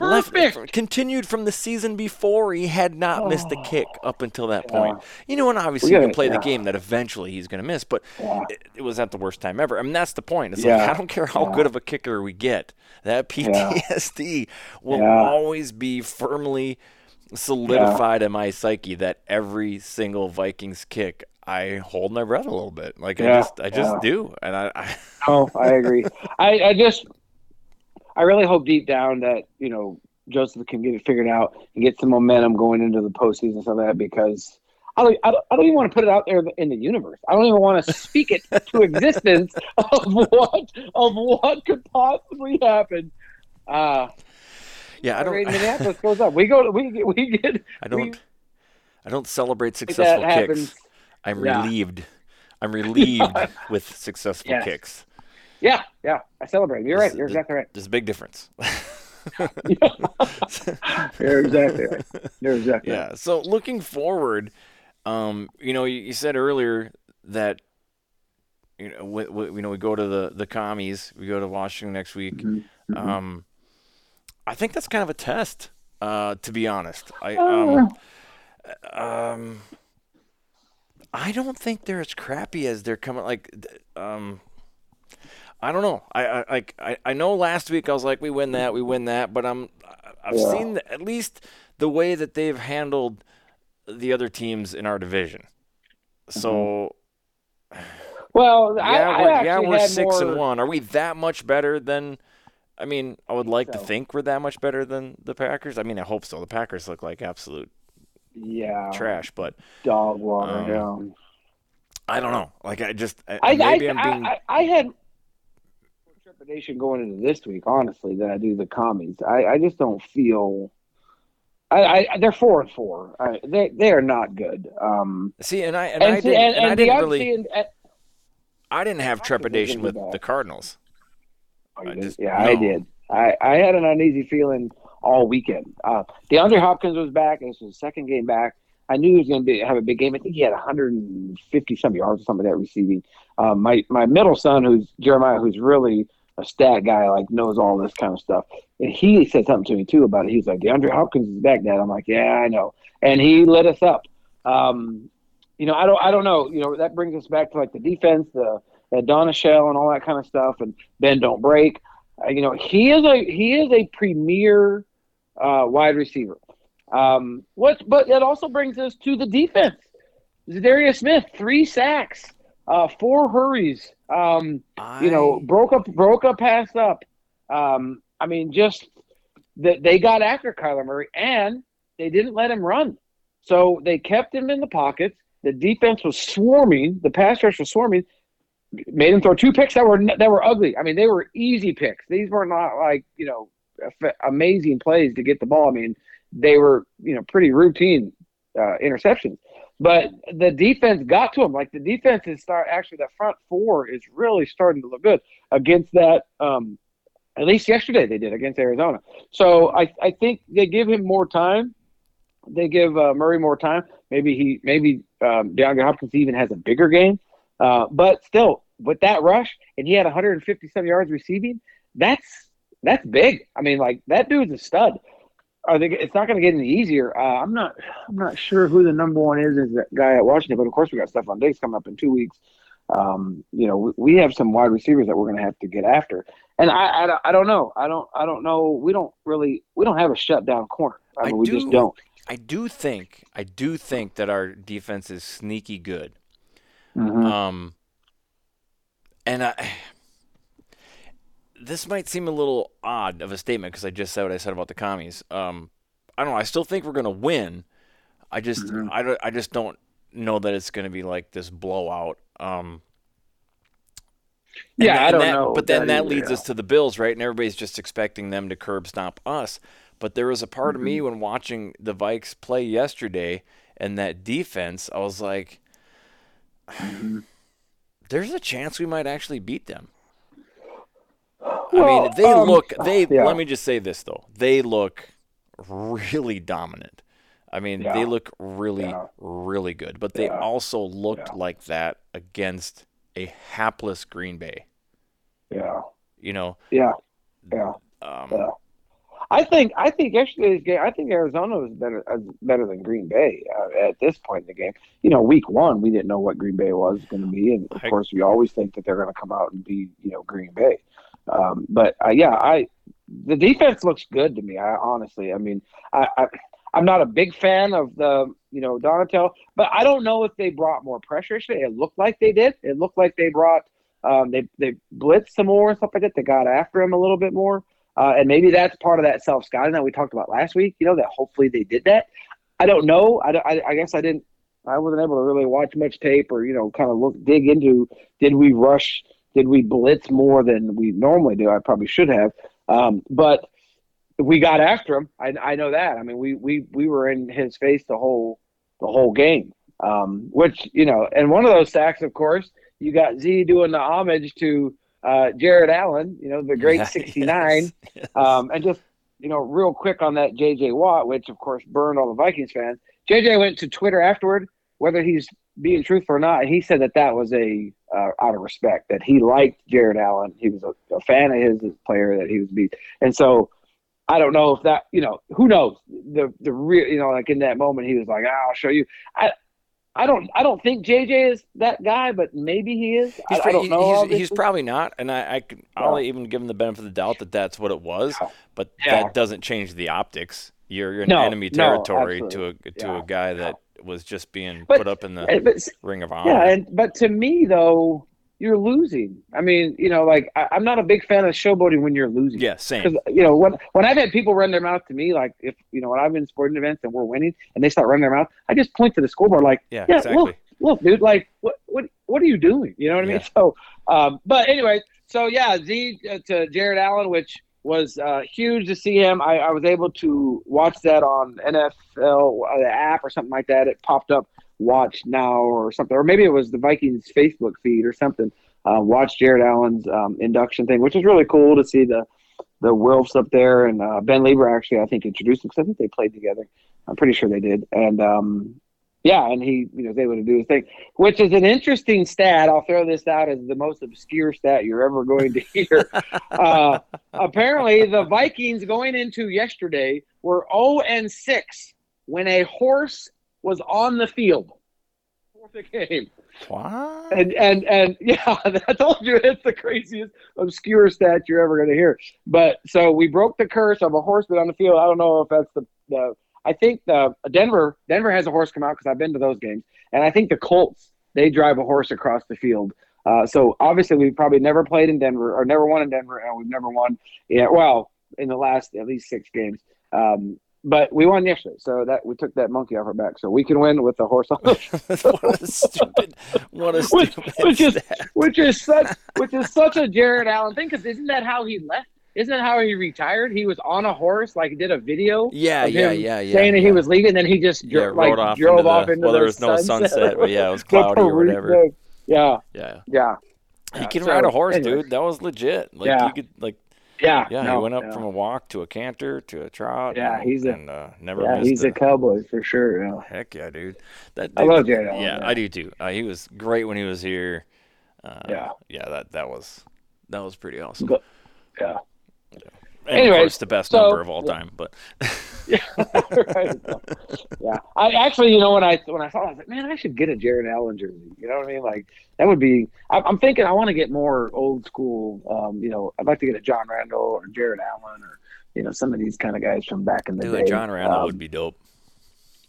Left- Perfect. continued from the season before. He had not missed a oh. kick up until that Yeah. point. You know, and obviously We you gotta- can play the game that eventually he's going to miss, but Yeah. it, it was at the worst time ever. I mean, that's the point. It's Yeah. like I don't care how Yeah. good of a kicker we get. That PTSD will Yeah. always be firmly solidified in my psyche that every single Vikings kick I hold my breath a little bit. Like I just I just Yeah. do. And I, I *laughs* No, I agree. I, I just, I really hope deep down that you know Joseph can get it figured out and get some momentum going into the postseason and stuff like that because I don't, I don't, I don't even want to put it out there in the universe. I don't even want to speak it to *laughs* existence of what of what could possibly happen. Uh, yeah, I don't in Minneapolis goes up. We go, to, we get, we get. I don't we- I don't celebrate successful kicks. happens. I'm Yeah. relieved. I'm *laughs* relieved with successful Yes. kicks. Yeah, yeah. I celebrate. You're right. You're exactly right. There's a big difference. *laughs* *laughs* You're exactly right. You're exactly right. yeah. So looking forward, um, you know, you, you said earlier that you know, we, we, you know, we go to the the commies, we go to Washington next week. Mhm. Mhm. Um, I think that's kind of a test, uh, to be honest. I Uh. um, um, I don't think they're as crappy as they're coming. Like, um, I don't know. I, I like I, I know last week I was like we win that we win that, but I'm I've yeah. seen the, at least the way that they've handled the other teams in our division. So, mm-hmm. well, yeah, I, we're, yeah, we're six more... and one. Are we that much better than? I mean, I would like so. to think we're that much better than the Packers. I mean, I hope so. The Packers look like absolute yeah trash, but dog water. Um, yeah. I don't know. Like I just I, I maybe I, am being. I, I, had trepidation going into this week, honestly, than I do the commies. I, I just don't feel. I, I they're four and four. I, they they are not good. Um, see, and I and, and I see, didn't, and, and, and I didn't really. And, I didn't have trepidation with the Cardinals. I just, yeah, no. I did. I, I had an uneasy feeling all weekend. Uh, DeAndre Hopkins was back. This was his second game back. I knew he was going to have a big game. I think he had 150 some yards or something like that receiving. Uh, my my middle son, who's Jeremiah, who's really a stat guy, like knows all this kind of stuff. And he said something to me too about it. He's like, DeAndre Hopkins is back, Dad. I'm like, yeah, I know. And he lit us up. Um, you know, I don't, I don't know. You know, that brings us back to like the defense, the, the Donatell and all that kind of stuff, and Ben don't break. Uh, you know, he is a he is a premier uh, wide receiver. Um, what, but it also brings us to the defense. Za'Darius Smith, three sacks, uh, four hurries. Um, I... You know, broke up, broke up, pass up. Um, I mean, just that they got after Kyler Murray and they didn't let him run. So they kept him in the pockets. The defense was swarming. The pass rush was swarming. Made him throw two picks that were that were ugly. I mean, they were easy picks. These were not like you know amazing plays to get the ball. I mean, they were you know pretty routine uh, interceptions. But the defense got to him. Like the defense is start actually the front four is really starting to look good against that. Um, at least yesterday they did against Arizona. So I I think they give him more time. They give uh, Murray more time. Maybe he maybe um, DeAndre Hopkins even has a bigger game. Uh, but still, with that rush, and he had 157 yards receiving. That's that's big. I mean, like that dude's a stud are they? It's not going to get any easier. Uh, I'm not. I'm not sure who the number one is. Is that guy at Washington? But of course, we got Stefon Diggs coming up in two weeks. Um, you know, we, we, have some wide receivers that we're going to have to get after. And I, I, I, don't know. I don't. I don't know. We don't really. We don't have a shutdown corner. I mean, I we do, just don't. I do think. I do think that our defense is sneaky good. Mm-hmm. Um. And I this might seem a little odd of a statement because I just said what I said about the commies. Um, I don't know. I still think we're going to win. I just, mm-hmm. I, I just don't know that it's going to be like this blowout. Um, yeah, I don't that, know. But then that, that leads us to the Bills, right? And everybody's just expecting them to curb stomp us. But there was a part mm-hmm. of me mm-hmm. when watching the Vikes play yesterday and that defense, I was like, mm-hmm. *sighs* there's a chance we might actually beat them. Well, I mean, they um, look. They yeah. let me just say this though. They look really dominant. I mean, yeah. they look really, yeah. really good. But they also looked like that against a hapless Green Bay. Yeah. You know. Yeah. Yeah. Um, yeah. I think I think yesterday's game. I think Arizona was better uh, better than Green Bay uh, at this point in the game. You know, week one we didn't know what Green Bay was going to be, and of I, course we always think that they're going to come out and be you know Green Bay. Um, but uh, yeah, I the defense looks good to me. I honestly, I mean, I, I I'm not a big fan of the you know Donatell, but I don't know if they brought more pressure yesterday. It looked like they did. It looked like they brought um, they they blitzed some more and stuff like that. They got after him a little bit more, uh, and maybe that's part of that self scouting that we talked about last week. You know that hopefully they did that. I don't know. I, I, I guess I didn't. I wasn't able to really watch much tape or you know kind of look dig into did we rush did we blitz more than we normally do? I probably should have. Um, but we got after him. I, I know that. I mean, we, we, we were in his face the whole, the whole game. Um, which, you know, and one of those sacks, of course, you got Z doing the homage to uh, Jared Allen, you know, the *laughs* great 69. Yes, yes. Um, and just, you know, real quick on that JJ Watt, which of course burned all the Vikings fans. JJ went to Twitter afterward, whether he's being truthful or not, he said that that was a uh, out of respect that he liked Jared Allen. He was a, a fan of his player that he was beat, and so I don't know if that you know who knows the the real you know like in that moment he was like ah, I'll show you. I I don't I don't think JJ is that guy, but maybe he is. He's, I, I don't know. he's, he's, probably not, and I, I can, I'll even give him the benefit of the doubt that that's what it was. But Yeah. that doesn't change the optics. You're, you're in No, enemy territory to a to Yeah. a guy that was just being But- put up in the Eh, but ring of honor. yeah, and but to me though, you're losing. I mean, you know, like I, I'm not a big fan of showboating when you're losing. yeah, same. Because you know when when I've had people run their mouth to me, like if you know when I've been in sporting events and we're winning and they start running their mouth, I just point to the scoreboard like, Yeah, yeah, exactly. look, look, dude, like what what what are you doing? You know what I mean? So, um, but anyway, so yeah, Z uh, to Jared Allen, which was uh, huge to see him. I, I was able to watch that on NFL uh, the app or something like that. It popped up, watch now or something, or maybe it was the Vikings Facebook feed or something. Uh, watch Jared Allen's um, induction thing, which was really cool to see the the Wilfs up there and uh, Ben Leber actually I think introduced him because I think they played together. I'm pretty sure they did, and um, yeah, and he you know was able to do his thing, which is an interesting stat. I'll throw this out as the most obscure stat you're ever going to *laughs* hear. uh, apparently, the Vikings going into yesterday were 0 and 6 when a horse was on the field. Fourth game. what? And and and *laughs* yeah, I told you it's the craziest obscure stat you're ever going to hear. But so we broke the curse of a horse being on the field. I don't know if that's the the. I think the Denver Denver has a horse come out because I've been to those games, and I think the Colts they drive a horse across the field. Uh, so obviously we've probably never played in Denver or never won in Denver, and we've never won. Yeah, well, in the last at least six games. Um, but we won yesterday, so that we took that monkey off our back, so we can win with the horse on the *laughs* what a stupid, what a *laughs* Which- stupid which is- stat. which is such which is such a Jared Allen thing because isn't that how he left? Isn't that how he retired? He was on a horse, like he did a video. Yeah, yeah, yeah, yeah. saying that he was leaving, then he just yeah, like off drove into off the, into well, the there was no sunset, but yeah, it was *laughs* cloudy or whatever. Yeah, Yeah, yeah, he can so, ride a horse, anyway. dude. That was legit. Like Yeah. he could, like, yeah. yeah, no, he went up yeah. from a walk to a canter to a trot. Yeah, and, he's a- and uh, never Yeah, he's a cowboy for sure. Yeah. Heck yeah, dude. That I love Allen, Yeah, yeah. I do too. Uh, he was great when he was here. Uh, Yeah. yeah. That that was that was pretty awesome. Go- yeah. And of Anyways, course, the best so- number of all time. But *laughs* Yeah, *laughs* right. yeah. I actually, you know, when I when I saw, it, I was like, man, I should get a Jared Allen jersey. You know what I mean? Like that would be. I'm, I'm thinking I want to get more old school. Um, you know, I'd like to get a John Randle or Jared Allen or you know some of these kind of guys from back in the day. dude, John Randle Um, would be dope.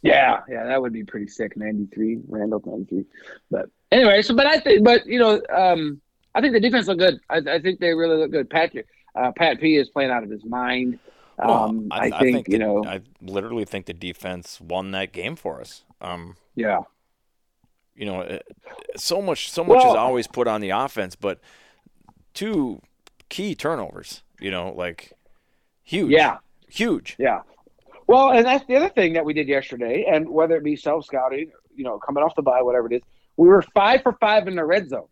Yeah, yeah, that would be pretty sick. Ninety three, Randle ninety three. But anyway, so but I think, but you know, um, I think the defense looked good. I, I think they really look good. Patrick, uh, Pat P is playing out of his mind. Well, Um, I, think, the- you know, I literally think the defense won that game for us. Um, yeah, you know, so much, so much is always put on the offense, but two key turnovers. You know, like huge. yeah. huge. Yeah. Well, and that's the other thing that we did yesterday, and whether it be self scouting, you know, coming off the bye, whatever it is, we were five for five in the red zone.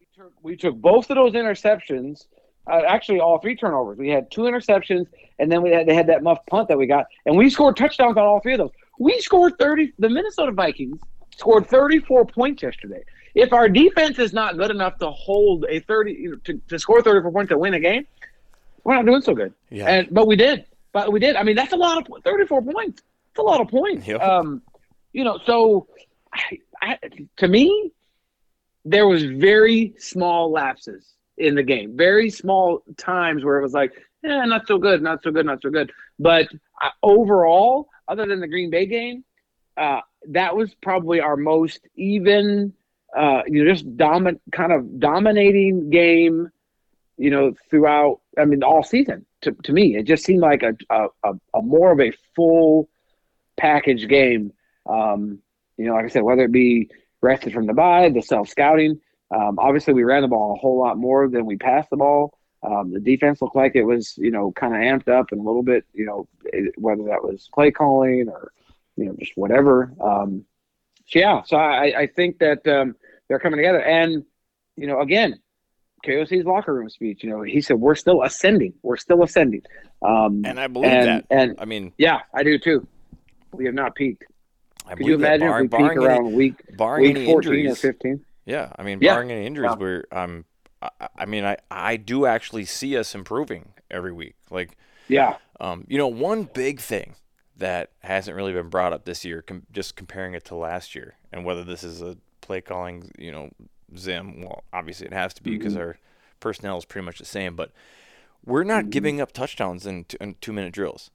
We took, we took both of those interceptions, uh, actually all three turnovers. We had two interceptions, and then we had they had that muff punt that we got, and we scored touchdowns on all three of those. We scored thirty. The Minnesota Vikings scored thirty-four points yesterday. If our defense is not good enough to hold a thirty you know, to, to score thirty-four points to win a game, we're not doing so good. Yeah. And but we did, but we did. I mean, that's a lot of thirty-four points. It's a lot of points. Yep. Um, you know, so I, I, to me, there was very small lapses in the game, very small times where it was like, yeah, not so good, not so good, not so good. But uh, overall, other than the Green Bay game, uh, that was probably our most even, uh, you know, just dominant, kind of dominating game you know, throughout, I mean, all season to, to me. It just seemed like a, a, a, a more of a full package game. Um, you know, like I said, whether it be rested from the bye, the self scouting. Um, obviously, we ran the ball a whole lot more than we passed the ball. Um, the defense looked like it was, you know, kind of amped up and a little bit, you know, it- whether that was play calling or, you know, just whatever. Um, so yeah, so I, I think that um, they're coming together. And, you know, again, KOC's locker room speech, you know, he said, we're still ascending. We're still ascending. Um, and I believe and, that. And I mean, yeah, I do too. We have not peaked. I Could you imagine Bar- if we peak any- around week week any 14 or 15? Yeah, I mean, Yeah. barring any injuries, Yeah. we're um, I, I mean, I I do actually see us improving every week. Like, Yeah. um, you know, one big thing that hasn't really been brought up this year. Com- just comparing it to last year, and whether this is a play calling, you know, Zim. Well, obviously it has to be because Mhm. our personnel is pretty much the same, but we're not Mhm. giving up touchdowns in, t- in two minute drills.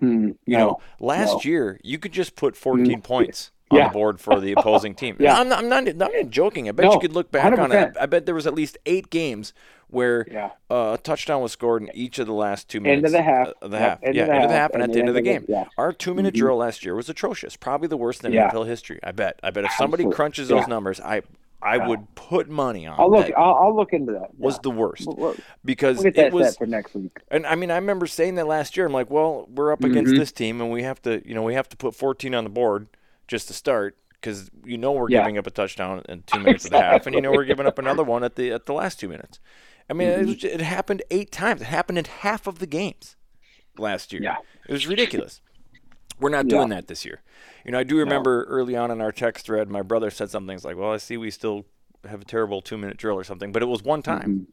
Hmm, You no. know, last no. year you could just put 14 Mm, points on yeah. the board for the opposing team. *laughs* Yeah. I'm not, I'm not, I'm not even joking. I bet you could look back on it. I bet there was at least eight games where Yeah. uh, a touchdown was scored in each of the last two minutes End of the half. uh, the half. end yeah, of the end of the half, half, and and at the end of the game. Yeah. Our two-minute Mhm. drill last year was atrocious. Probably the worst in Yeah. NFL history. I bet. I bet if somebody Absolutely. crunches those numbers, I I Yeah. would put money on I'll look. I'll, I'll look into that. was yeah. the worst We'll, because we'll get that it was for next week. and I mean, I remember saying that last year. I'm like, well, we're up against Mhm. this team, and we have to, you know, we have to put 14 on the board just to start because you know we're Yeah. giving up a touchdown in two minutes of the half, and you know we're giving up another one at the at the last two minutes. I mean, Mm-hmm. it, was, it happened eight times. It happened in half of the games last year. Yeah. It was ridiculous. We're not Yeah. doing that this year. You know, I do remember early on in our text thread, my brother said something like, "Well, I see we still have a terrible two minute drill or something," but it was one time,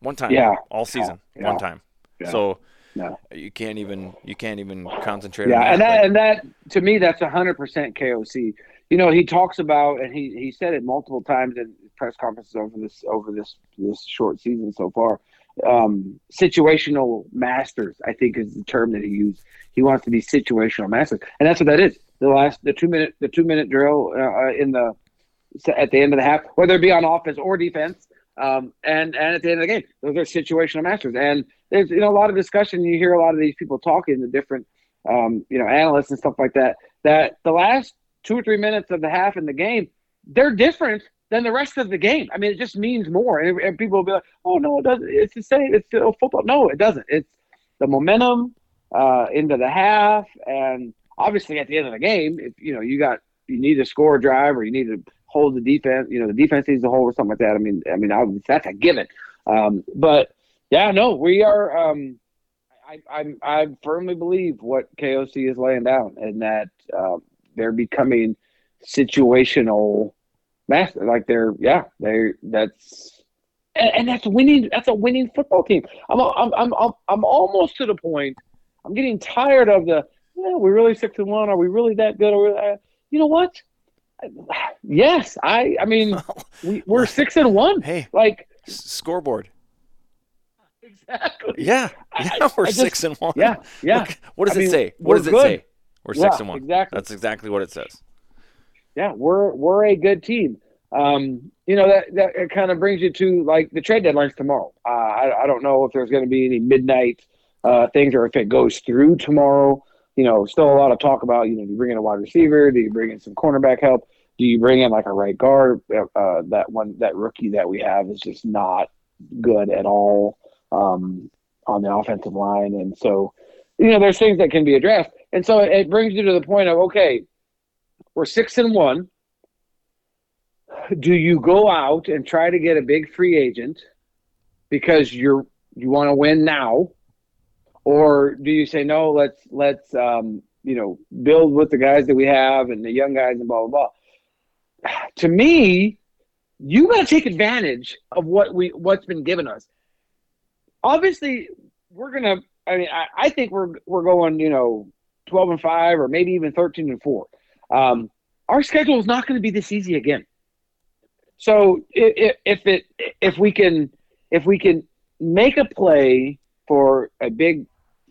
one time, Yeah. all season, Yeah. one time. Yeah. So No. you can't even you can't even concentrate Yeah, on and that. that but- and that to me that's hundred percent KOC. You know, he talks about and he he said it multiple times in press conferences over this over this this short season so far. Um, situational masters, I think, is the term that he used. He wants to be situational masters, and that's what that is. The last the two minute the two minute drill uh, in the at the end of the half, whether it be on offense or defense, um, and and at the end of the game, those are situational masters. And there's you know a lot of discussion. You hear a lot of these people talking, the different um, you know analysts and stuff like that. That the last two or three minutes of the half in the game, they're different than the rest of the game. I mean, it just means more. And, and people will be like, "Oh no, it doesn't. It's the same. It's still football." No, it doesn't. It's the momentum uh, into the half, and obviously at the end of the game, if you know you got you need to score a drive or you need to hold the defense. You know, the defense needs to hold or something like that. I mean, I mean, that's a given. Um, but yeah, no, we are. Um, I, I I firmly believe what KOC is laying down, and that uh, they're becoming situational master. Like they're yeah, they that's and, and that's winning. That's a winning football team. I'm I'm I'm I'm, I'm almost to the point. I'm getting tired of the. Yeah, we're really six and one. Are we really that good? Are we, uh, you know what? *sighs* Yes, I. I mean, *laughs* we, we're six and one. hey, Like scoreboard. Exactly. Yeah, yeah, we're I six and one. Yeah, yeah. Look, what does I it mean, say? What does it good. say? We're six and one. exactly. That's exactly what it says. yeah, we're we're a good team. Um, you know that that it kind of brings you to like the trade deadline's tomorrow. Uh, I I don't know if there's going to be any midnight uh, things or if it goes through tomorrow. You know, still a lot of talk about you know do you bring in a wide receiver? Do you bring in some cornerback help? Do you bring in like a right guard? Uh, that one that rookie that we have is just not good at all um, on the offensive line, and so you know there's things that can be addressed. And so it brings you to the point of okay, we're six and one. Do you go out and try to get a big free agent because you're you want to win now, or do you say no? Let's let's um, you know build with the guys that we have and the young guys and blah blah blah. *sighs* To me, you got to take advantage of what we what's been given us. Obviously, we're gonna. I mean, I, I think we're we're going you know twelve and five or maybe even thirteen and four. Um, our schedule is not going to be this easy again. So if, if it if we can if we can make a play for a big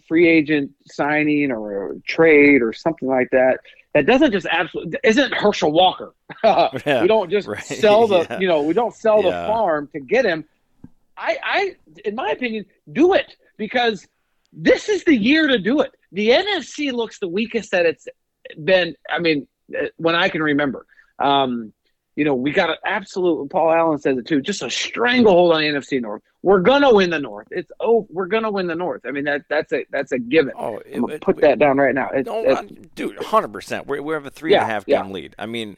free agent signing or a trade or something like that, that doesn't just absolutely isn't Herschel Walker. Yeah, *laughs* *laughs* we don't just right, sell the *laughs* yeah. you know we don't sell Yeah. the farm to get him. I I in my opinion do it because this is the year to do it. The NFC looks the weakest that it's been. I mean, uh, when I can remember. Um, you know, we got an absolute. Paul Allen says it too. Just a stranglehold on the NFC North. We're gonna win the North. It's oh, we're gonna win the North. I mean that that's a that's a given. Oh, it, it- put that down right now. It's, No, it's- dude, hundred percent. We we have a three and a Yeah, half yeah. game lead. I mean,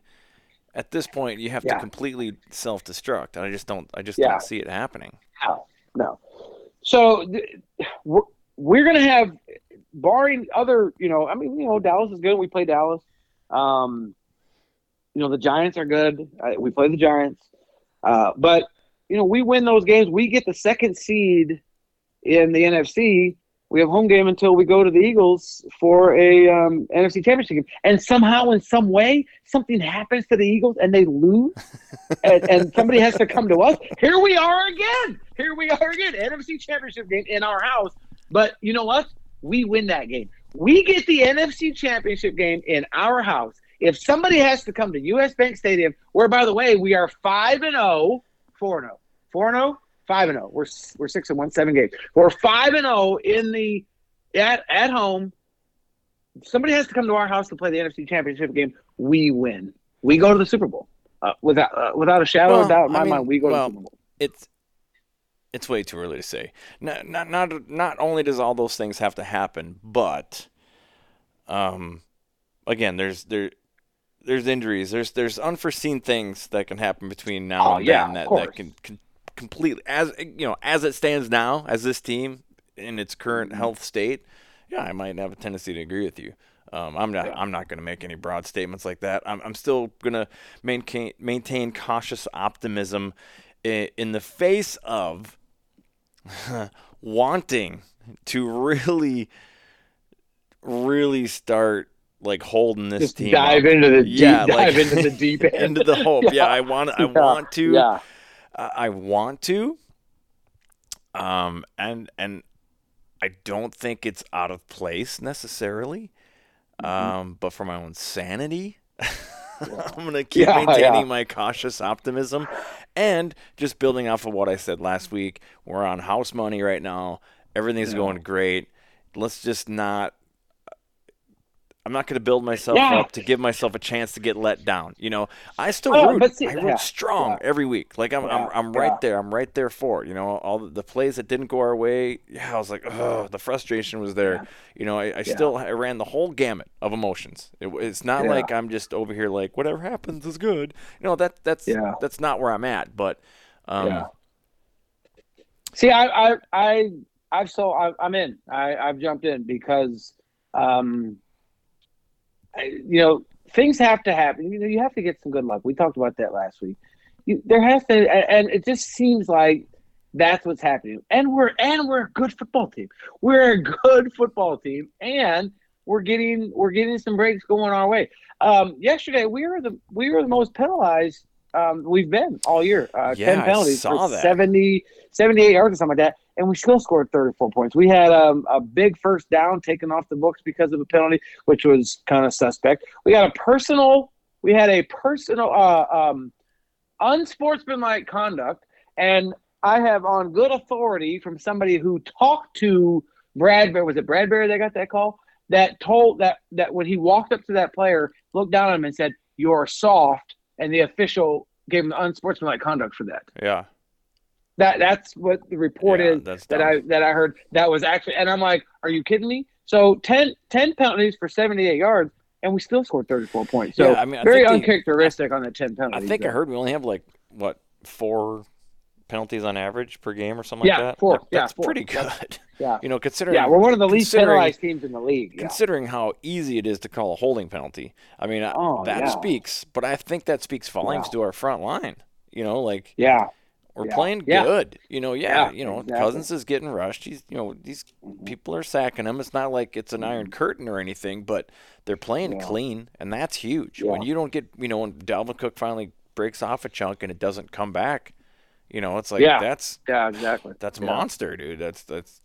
at this point, you have Yeah. to completely self destruct, and I just don't. I just Yeah. don't see it happening. No, no. So we're, we're going to have, barring other, you know, I mean, you know, Dallas is good. We play Dallas. Um, you know, the Giants are good. We play the Giants. Uh, but, you know, we win those games. We get the second seed in the NFC. We have home game until we go to the Eagles for a um, NFC Championship game, and somehow, in some way, something happens to the Eagles and they lose, *laughs* and, and somebody has to come to us. Here we are again. Here we are again. NFC Championship game in our house. But you know what? We win that game. We get the NFC Championship game in our house. If somebody has to come to US Bank Stadium, where by the way we are five and 0, 4 and 0, 4 and 0, five and zero. We're we're six and one, seven games. We're five and zero in the at at home. Somebody has to come to our house to play the NFC Championship game. We win. We go to the Super Bowl uh, without uh, without a shadow Well, of doubt in my I mean, mind. We go well, to the Super Bowl. it's it's way too early to say. Not not not not only does all those things have to happen, but um, again, there's there there's injuries. There's there's unforeseen things that can happen between now Oh, and yeah, then that, that can, can completely as you know as it stands now as this team in its current Mm-hmm. health state. Yeah, I might have a tendency to agree with you. Um, I'm not. Yeah. I'm not going to make any broad statements like that. I'm, I'm still going to maintain maintain cautious optimism in, in the face of *laughs* wanting to really, really start like holding this Just team dive up. into the deep, Yeah, *laughs* dive like- into the deep *laughs* end. into the hope. Yeah, I want. I Yeah, want to. Yeah, I I want to. Um, and and I don't think it's out of place necessarily. Mm-hmm. Um, but for my own sanity, *laughs* I'm gonna keep Yeah, maintaining yeah. my cautious optimism, and just building off of what I said last week. We're on house money right now. Everything's Yeah. going great. Let's just not. I'm not going to build myself Yeah. up to give myself a chance to get let down. You know, I still Oh, root. see- I root yeah, strong yeah. every week. Like I'm, I'm, I'm right there. I'm right there for it. You know, all the, plays that didn't go our way. Yeah, I was like, oh, the frustration was there. You know, I, I still I ran the whole gamut of emotions. It, it's not like I'm just over here like whatever happens is good. You know, that that's that's not where I'm at. But um. See, I, I, I, I've so I, I'm in. I, I've jumped in because, um, you know, things have to happen. You know, you have to get some good luck. We talked about that last week. You, there has to, and, and it just seems like that's what's happening. And we're and we're a good football team. We're a good football team, and we're getting we're getting some breaks going our way. Um, yesterday, we were the we were the most penalized um, we've been all year. Uh, Yeah, 10 I penalties saw for that. 70, 78 yards or something like that. And we still scored 34 points. We had um, a big first down taken off the books because of a penalty, which was kind of suspect. We got a personal, we had a personal, uh, um, unsportsmanlike conduct. And I have on good authority from somebody who talked to Bradbury, was it Bradbury that got that call? That told that, that when he walked up to that player, looked down at him and said, You're soft. And the official gave him unsportsmanlike conduct for that. yeah, That that's what the report Yeah, is that's that dumb. I that I heard that was actually and I'm like, are you kidding me? So 10, 10 penalties for 78 yards and we still scored 34 points. So Yeah, I mean, I very think the- uncharacteristic on the 10 penalties. I think I heard we only have like what four penalties on average per game or something Yeah, like that. four. Like, Yeah, That's four. pretty That's- good. Yeah. *laughs* You know, considering Yeah, we're one of the least penalized teams in the league. Yeah. considering how easy it is to call a holding penalty. I mean, Oh, that speaks, but I think that speaks volumes Yeah. to our front line. You know, like yeah. We're Yeah. playing Yeah. good. You know, yeah, Yeah, you know, exactly. Cousins is getting rushed. He's, you know, these people are sacking him. It's not like it's an iron curtain or anything, but they're playing Mm-hmm. Yeah. clean, and that's huge. When you don't get, you know, when Dalvin Cook finally breaks off a chunk and it doesn't come back, you know, it's like Yeah. that's Yeah, exactly. that's Yeah. monster, dude. That's that's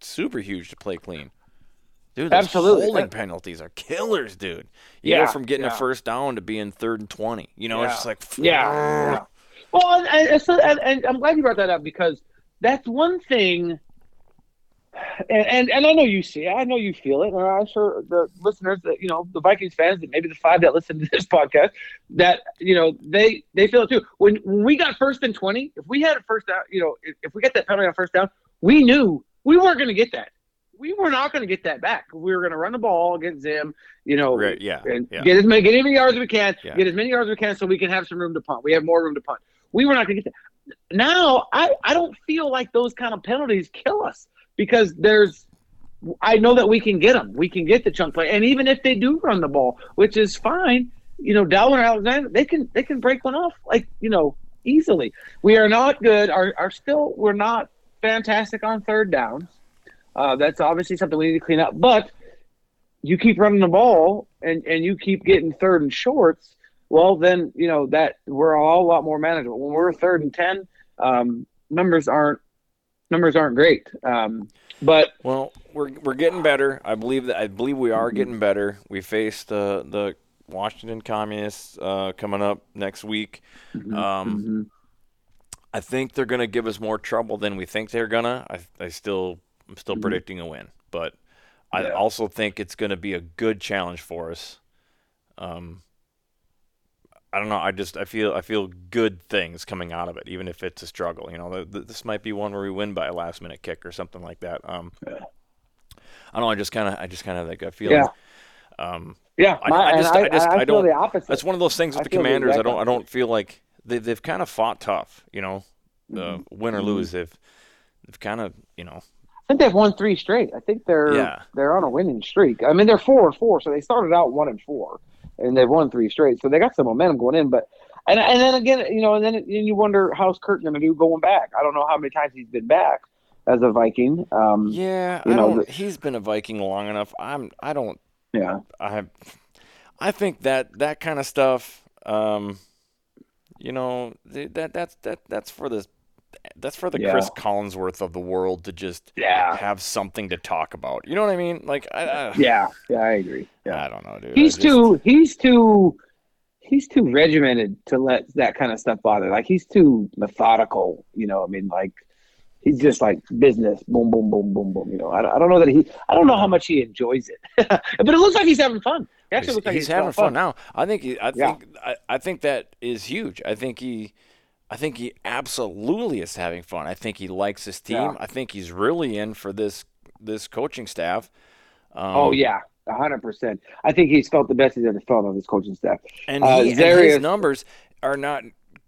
super huge to play clean. Dude, those Absolutely. holding penalties are killers, dude. You Yeah, go from getting yeah. a first down to being third and twenty. You know, it's just like Yeah. *laughs* Well, and, and, and, I'm glad you brought that up because that's one thing. And, and and I know you see, it, I know you feel it, and I'm sure the listeners, that you know, the Vikings fans, and maybe the five that listen to *laughs* this podcast, that you know they they feel it too. When when we got first and twenty, if we had a first down, you know, if, if we get that penalty on first down, we knew we weren't going to get that. We were not going to get that back. We were going to run the ball against Zim, you know, Right, yeah, and yeah. get as many get as many yards as we can, Yeah. get as many yards as we can, so we can have some room to punt. We have more room to punt. We were not going to get that. Now I I don't feel like those kind of penalties kill us because there's. I know that we can get them. We can get the chunk play, and even if they do run the ball, which is fine, you know, Dalvin Alexander, they can they can break one off like you know easily. We are not good. Are are still we're not fantastic on third downs. Uh, that's obviously something we need to clean up. But you keep running the ball and, and you keep getting third and shorts, well, then, you know, that we're all a lot more manageable. When we're third and 10, um, numbers aren't numbers aren't great. Um, but well, we're we're getting better. I believe that I believe we are getting better. We face the the Washington Communists uh, coming up next week. Mm-hmm. Um, mm-hmm. I think they're going to give us more trouble than we think they're gonna. I, I still I'm still Mhm. predicting a win, but I Yeah. also think it's going to be a good challenge for us. Um, I don't know. I just I feel I feel good things coming out of it, even if it's a struggle. You know, th- th- this might be one where we win by a last minute kick or something like that. Um, Yeah. I don't know. I just kind of I just kind of like I feel. Yeah. Um, yeah, I- my, I just- I, I just- I, I feel don't- the opposite. that's one of those things with the Commanders. I don't I don't feel like they they've kind of fought tough. You know, uh, Mhm. win or Mhm. lose, they've they've kind of you know I think they've won three straight. I think they're Yeah. they're on a winning streak. I mean, they're four and four, so they started out one and four, and they've won three straight. So they got some momentum going in. But and and then again, you know, and then then you wonder how's Kirk going to do going back. I don't know how many times he's been back as a Viking. Um, yeah. you I know, don't. the- he's been a Viking long enough. I'm. I don't. yeah, I. I think that that kind of stuff. Um, you know th- that that's that that's for the that's for the Yeah. Chris Collinsworth of the world to just yeah, have something to talk about. You know what I mean? Like I. I yeah, yeah. I agree. Yeah. I don't know, dude. he's just- too he's too he's too regimented to let that kind of stuff bother like he's too methodical you know i mean like he's just like business boom boom boom boom boom you know i, don't- I don't know that he i don't know how much he enjoys it *laughs* but it looks like he's having fun he actually He's, looks like he's he's, having fun now. I think. He, I think. I, I think that is huge. I think he. I think he absolutely is having fun. I think he likes his team. Yeah. I think he's really in for this this coaching staff. Um, oh yeah 100% i think he's felt the best he's ever felt on this coaching staff and, Uh, he, and his numbers are not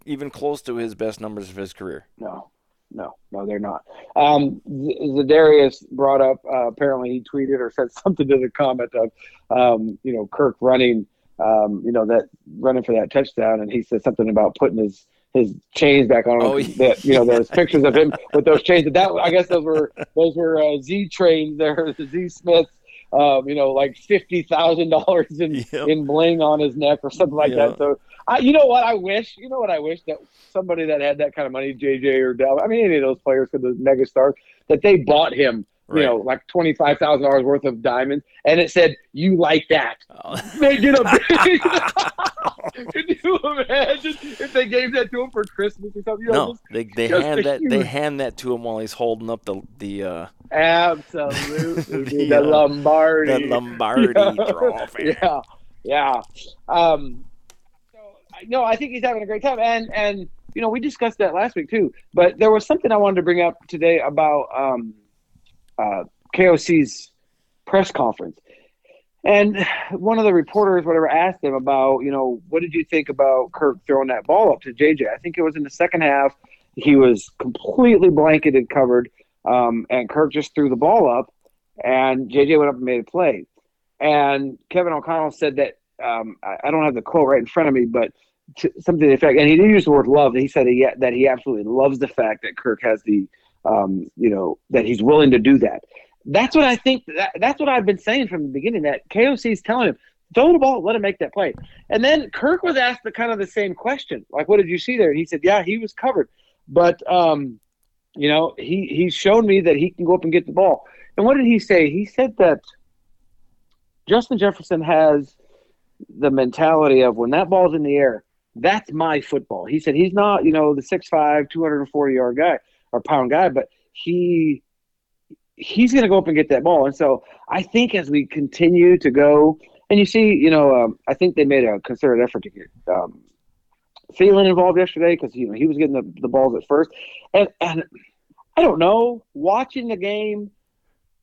even close to his best numbers of his career. No, no, no, they're not. Um, Za'Darius brought up. Uh, apparently, he tweeted or said *laughs* something to the comment of, um, you know, Kirk running, um, you know, that running for that touchdown, and he said something about putting his his chains back on. Oh, you know, there's *laughs* pictures of him with those chains. But that I guess those were those were uh, Z trains there, *laughs* the Z Smiths. Um, you know, like fifty thousand dollars in Yep. in bling on his neck or something like Yeah. that. So, I, you know what I wish? You know what I wish that somebody that had that kind of money, JJ or Dell, I mean, any of those players for the mega stars, that they bought him, Right. you know, like twenty five thousand dollars worth of diamonds, and it said, "You like that." Oh. *laughs* They get a *laughs* big. *laughs* Can you imagine if they gave that to him for Christmas or something? You know, no, just- they they hand that they hand that to him while he's holding up the the uh, Absolutely, The, the uh, Lombardi. the Lombardi Yeah. trophy. Yeah, yeah. Um, so I- no, I think he's having a great time, and and you know we discussed that last week too. But there was something I wanted to bring up today about um, uh, KOC's press conference, and one of the reporters, whatever, asked him about you know what did you think about Kirk throwing that ball up to JJ? I think it was in the second half. He was completely blanketed, covered, um, and Kirk just threw the ball up, and JJ went up and made a play. And Kevin O'Connell said that um, I, I don't have the quote right in front of me, but t- something to the effect, and he didn't use the word love. He said he, that he absolutely loves the fact that Kirk has the, um, you know, that he's willing to do that. That's what I think. That, that's what I've been saying from the beginning. That KOC is telling him throw the ball, let him make that play. And then Kirk was asked the kind of the same question, like, "What did you see there?" And he said, "Yeah, he was covered, but um, you know, he he's shown me that he can go up and get the ball." And what did he say? He said that Justin Jefferson has the mentality of when that ball's in the air, that's my football. He said he's not, you know, the 6'5", 240 yard guy or pound guy, but he he's going to go up and get that ball. And so I think as we continue to go, and you see, you know, um, I think they made a concerted effort to get um, Thielen involved yesterday because you know he was getting the, the balls at first, and and I don't know, watching the game,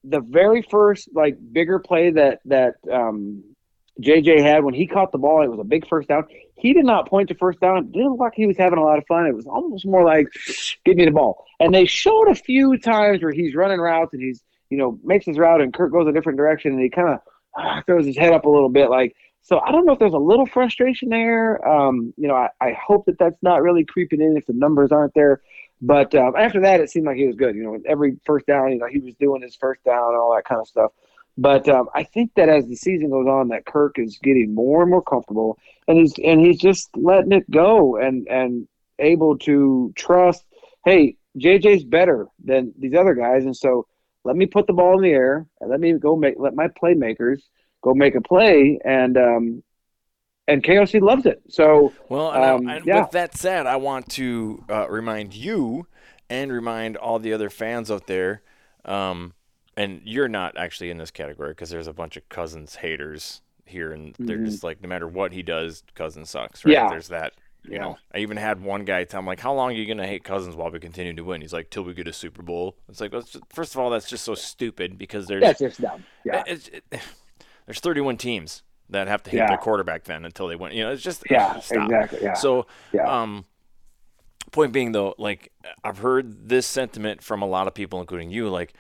the very first like bigger play that that um, JJ had when he caught the ball, it was a big first down. He did not point to first down. It didn't look like he was having a lot of fun. It was almost more like, "Give me the ball." And they showed a few times where he's running routes and he's you know makes his route and Kirk goes a different direction and he kind of uh, throws his head up a little bit like. So I don't know if there's a little frustration there. Um, you know, I, I hope that that's not really creeping in if the numbers aren't there. But um, after that, it seemed like he was good. You know, every first down, you know, he was doing his first down and all that kind of stuff. But um, I think that as the season goes on, that Kirk is getting more and more comfortable, and he's and he's just letting it go and and able to trust. Hey, JJ's better than these other guys, and so let me put the ball in the air and let me go make let my playmakers go make a play, and um, and KOC loves it. So well, and, um, and yeah. with that said, I want to uh, remind you and remind all the other fans out there. Um, and you're not actually in this category because there's a bunch of Cousins haters here, and they're mm-hmm. just like, no matter what he does, Cousins sucks. Right? Yeah. There's that. You yeah. know, I even had one guy tell me like, "How long are you gonna hate Cousins while we continue to win?" He's like, "Till we get a Super Bowl." It's like, just, first of all, that's just so stupid because there's that's just dumb. Yeah, it, *sighs* there's 31 teams that have to hate yeah. their quarterback then until they win. You know, it's just yeah, stop. exactly. Yeah. So, yeah. um, point being though, like I've heard this sentiment from a lot of people, including you, like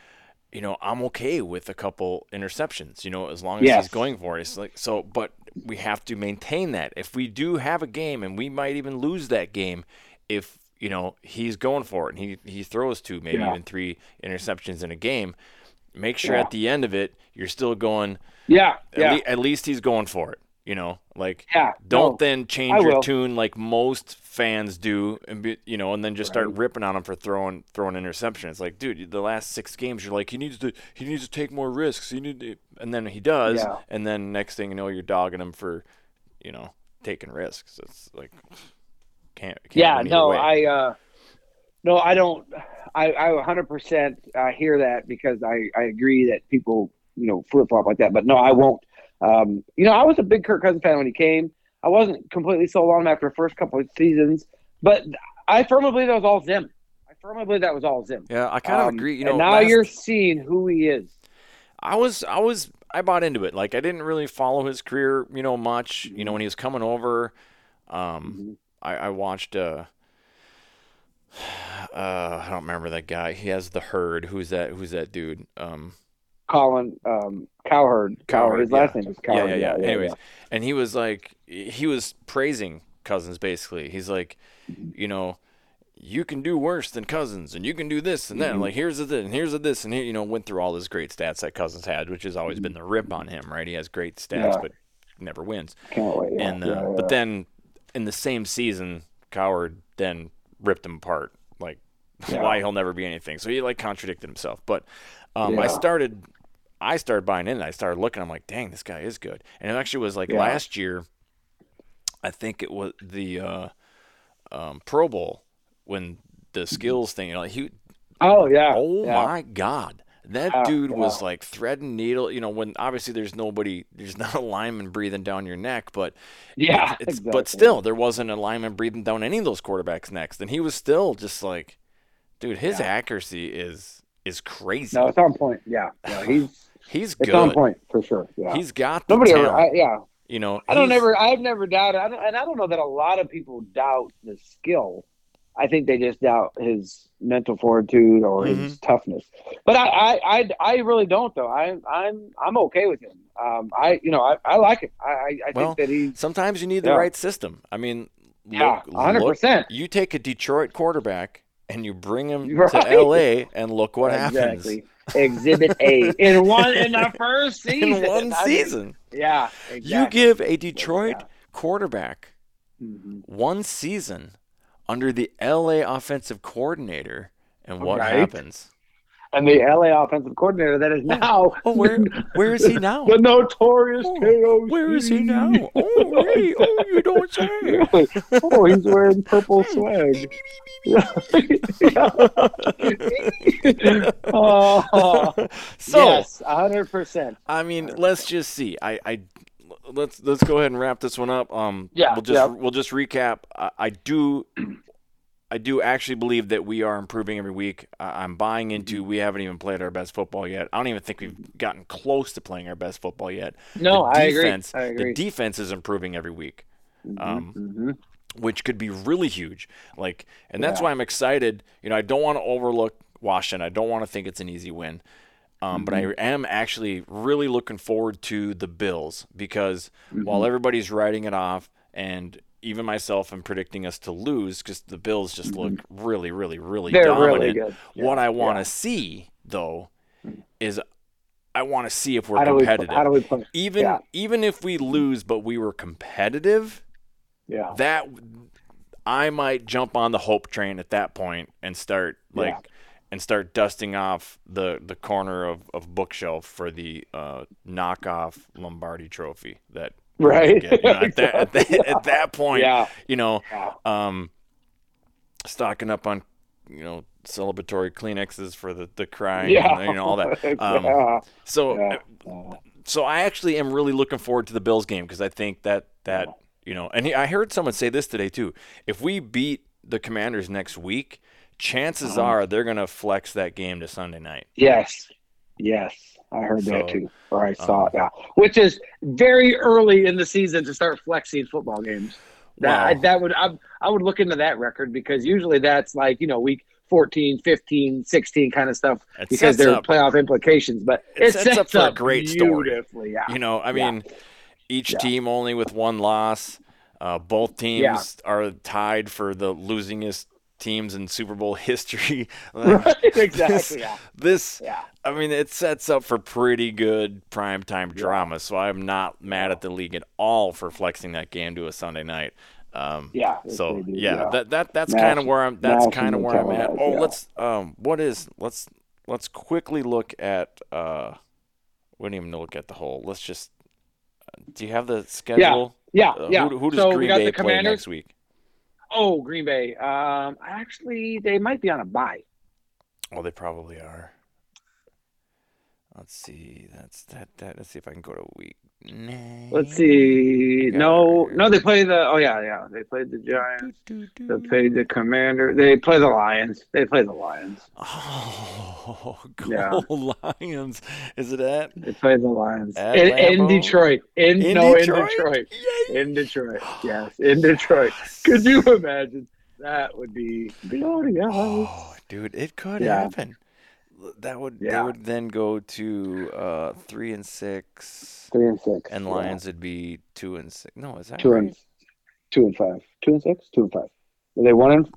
you know, I'm okay with a couple interceptions, you know, as long as yes. he's going for it. It's like so, but we have to maintain that. If we do have a game, and we might even lose that game, if you know he's going for it and he he throws two, maybe yeah. even three interceptions in a game, make sure yeah. at the end of it you're still going. Yeah, at, yeah. Le- at least he's going for it. You know, like yeah, don't no, then change your tune like most fans do, and be, you know, and then just start ripping on him for throwing throwing interception. It's like, dude, the last six games, you're like, he needs to he needs to take more risks. He need to, and then he does, yeah. and then next thing you know, you're dogging him for, you know, taking risks. It's like can't. can't yeah, no, I uh, no, I don't. I I 100% uh, hear that because I I agree that people you know flip flop like that, but no, I won't um, you know, I was a big Kirk Cousins fan when he came. I wasn't completely sold on him after the first couple of seasons, but I firmly believe that was all Zim. I firmly believe that was all Zim. Yeah, I kind of um, agree. You know, and now last... you're seeing who he is. I was, I was, I bought into it. Like I didn't really follow his career, you know, much. You know, when he was coming over, um, mm-hmm. I, I watched. Uh, *sighs* uh, I don't remember that guy. He has the herd. Who's that? Who's that dude? Um, Colin um, Cowherd. Cowherd. His last yeah. name is Cowherd. Yeah, yeah, yeah. Anyways, and he was like, he was praising Cousins basically. He's like, you know, you can do worse than Cousins, and you can do this and that. Mm-hmm. Like here's a this, and here's a this, and here, you know, went through all his great stats that Cousins had, which has always been the rip on him, right? He has great stats, but never wins. Can't wait. And uh, but then in the same season, Cowherd then ripped him apart, like *laughs* why he'll never be anything. So he like contradicted himself. But um, I started I started buying in. I started looking. I'm like, dang, this guy is good. And it actually was like yeah. last year. I think it was the uh, um, Pro Bowl when the skills thing. You know, he. Oh yeah. Oh yeah. my God. That dude was like threading needle. You know, when obviously there's nobody, there's *laughs* not a lineman breathing down your neck, but yeah, it's, exactly. but still there wasn't a lineman breathing down any of those quarterbacks' necks, and he was still just like, dude, his accuracy is is crazy. No, it's on point. Yeah, he's He's good. It's on point for sure. Yeah. He's got nobody ever. I, yeah. You know, I don't ever. I've never doubted, I don't, and I don't know that a lot of people doubt the skill. I think they just doubt his mental fortitude or mm-hmm. his toughness. But I, I, I, I, really don't though. I, I'm, I'm okay with him. Um, I, you know, I, I like it. I, I well, think that he. Sometimes you need the yeah. right system. I mean, look, yeah, hundred percent. You take a Detroit quarterback and you bring him right. to L.A. *laughs* and look what exactly. happens. Exhibit A *laughs* in one in the first *laughs* season. In one season. yeah. Exactly. You give a Detroit yeah. quarterback mm-hmm. one season under the LA offensive coordinator, and what right. happens? And the LA offensive coordinator that is oh, now. Oh, where where is he now? *laughs* the notorious oh, KOC. Where is he now? *laughs* Oh, really? Oh, you don't say. *laughs* oh, he's wearing purple swag. oh, so, yes, hundred percent. I mean, let's just see. I, I let's let's go ahead and wrap this one up. Um, yeah, we'll just yeah. we'll just recap. I, I, do. I do actually believe that we are improving every week. I'm buying into. We haven't even played our best football yet. I don't even think we've gotten close to playing our best football yet. No, the defense, I agree. I agree. The defense is improving every week. Mm-hmm, um, mm-hmm which could be really huge. Like, and that's Yeah. why I'm excited. You know, I don't want to overlook Washington. I don't want to think it's an easy win. Um, But I Mm-hmm. am actually really looking forward to the Bills because Mm-hmm. while everybody's writing it off, and even myself am predicting us to lose because the Bills just look really, really, really They're dominant. really good. what I want to yeah. see though is I want to see if we're How do we competitive. how do we play? even yeah. even if we lose, but we were competitive, Yeah. that I might jump on the hope train at that point and start like Yeah. and start dusting off the the corner of, of bookshelf for the uh, knockoff Lombardi trophy that Right. You know, at, that, at, *laughs* that, at that point, Yeah. you know, um, stocking up on you know celebratory Kleenexes for the the crying, Yeah. and, you know all that. *laughs* Um, yeah. so Yeah. Yeah. so I actually am really looking forward to the Bills game because I think that that you know, and he, I heard someone say this today too. If we beat the Commanders next week, chances Uh-huh. are they're going to flex that game to Sunday night. Yes. Yes. I heard that too. Or I saw um, it. Yeah. Which is very early in the season to start flexing football games. That I, that would I, I would look into that record because usually that's like, you know, week 14, 15, 16 kind of stuff It because there are playoff implications, but It it, sets up for a great story. Yeah. You know, I Yeah. mean, each Yeah. team only with one loss. Uh, both teams are tied for the losingest teams in Super Bowl *laughs* history. *laughs* Like, right. this- Exactly. Yeah. This, Yeah. I mean, it sets up for pretty good primetime drama. So I'm not mad at the league at all for flexing that game to a Sunday night. Um, Yeah. so do, yeah, that that that's kind of where I'm. That's kind of where I'm at. Oh, yeah. let's um, what is let's let's quickly look at. uh We don't even look at the whole. Let's just. uh, Do you have the schedule? Yeah. Uh, yeah. Who, who does so Green Bay play next week? Oh, Green Bay. Um, actually, they might be on a bye. Well, they probably are. Let's see. That's that. That. Let's see if I can go to week. Nine. Let's see. No, no, they play the. Oh yeah, yeah. They played the Giants. They played the Commander. They play the Lions. They play the Lions. Oh, go Yeah. Lions! Is it at They play the Lions in, in Detroit. In, in no, Detroit? in Detroit. Yay! In Detroit. Yes, in Detroit. Could you imagine? That would be glorious. Oh, dude, it could Yeah. happen. That would they would then go to uh, three and six, Three and six. and yeah. Lions would be two and six. No, is that Two right? and two and five. Two and six. Two and five. Are they one and?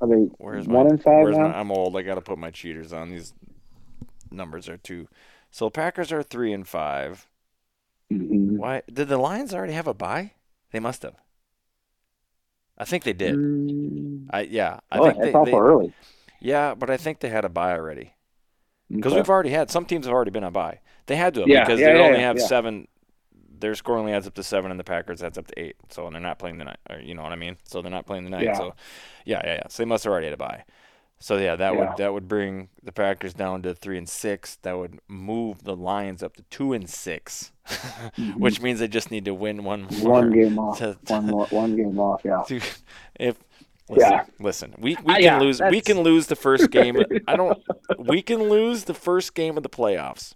Are they Where's one my, and five where's now? my, I'm old. I got to put my cheaters on. These numbers are too. So Packers are three and five. Mhm. Why did the Lions already have a bye? They must have. I think they did. Mm. I yeah. I oh, think they, awful they early. yeah, but I think they had a bye already because Okay. we've already had some teams have already been on bye. They had to have Yeah, because yeah, they yeah, only have seven. Their score only adds up to seven, and the Packers adds up to eight. So and they're not playing the night. Or, you know what I mean? So they're not playing the night. So yeah, yeah, yeah. So they must have already had a bye. So yeah, that would that would bring the Packers down to three and six. That would move the Lions up to two and 6 *laughs* which means they just need to win one more. Mm-hmm. one game off. to- one more. One game off. Yeah. *laughs* to- if listen, Yeah. listen, we we Uh, can yeah, lose. We can lose the first game. I don't. *laughs* We can lose the first game of the playoffs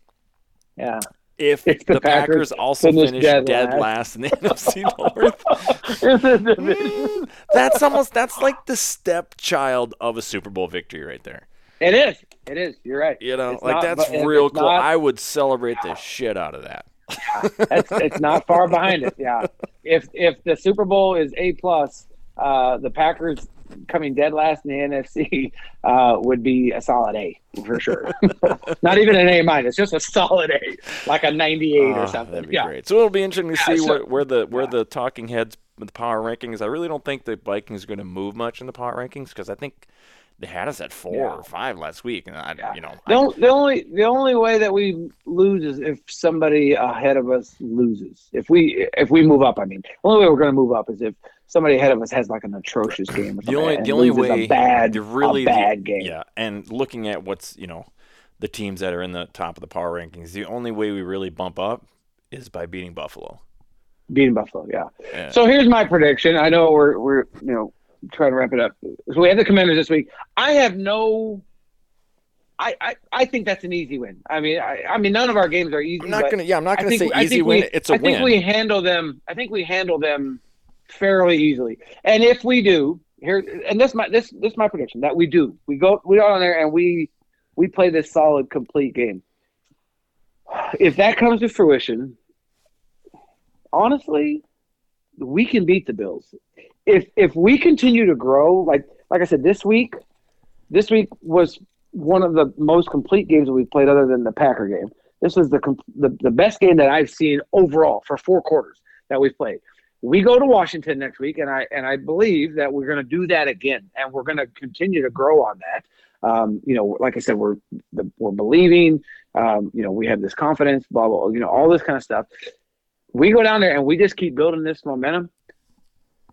Yeah. if, If the, the Packers, Packers also finish dead dead, last. last. in the *laughs* NFC North. *laughs* Mm, that's almost that's like the stepchild of a Super Bowl victory right there. it is. It is. You're right. You know, It's like not- that's real cool. not- I would celebrate the shit out of that. It's, it's not far behind it. Yeah. If if the Super Bowl is A plus, uh, the Packers coming dead last in the NFC uh, would be a solid A for sure. *laughs* not even an A minus, just a solid A, like a 98 Oh, or something. That'd be yeah. great. So it'll be interesting to Yeah, see so- where, where the where yeah. the talking heads with the power rankings. I really don't think the Vikings are going to move much in the power rankings because I think they had us at four Yeah. or five last week, and I, Yeah. you know, The, I, the only the only way that we lose is if somebody ahead of us loses. If we if we move up, I mean, the only way we're going to move up is if somebody ahead of us has like an atrocious game. The only the only way a bad, really a the- bad game. yeah, and looking at what's you know the teams that are in the top of the power rankings, the only way we really bump up is by beating Buffalo. Beating Buffalo, yeah. Yeah. So here's my prediction. I know we're we're you know trying to wrap it up. So we have the Commanders this week. I have no. I, I, I think that's an easy win. I mean, I, I mean, none of our games are easy. I'm not gonna. Yeah, I'm not gonna think- say easy think win. it's a I win. I think we handle them. I think we handle them fairly easily. And if we do, here, and this my this this is my prediction that we do. We go we go on there and we we play this solid, complete game. If that comes to fruition, honestly, we can beat the Bills. If if we continue to grow, like like I said, this week, this week was one of the most complete games that we've played, other than the Packer game. This was the the, the best game that I've seen overall for four quarters that we've played. We go to Washington next week, and I and I believe that we're going to do that again, and we're going to continue to grow on that. Um, you know, like I said, we're we're believing. Um, you know, we have this confidence, blah blah. You know, all this kind of stuff. We go down there and we just keep building this momentum.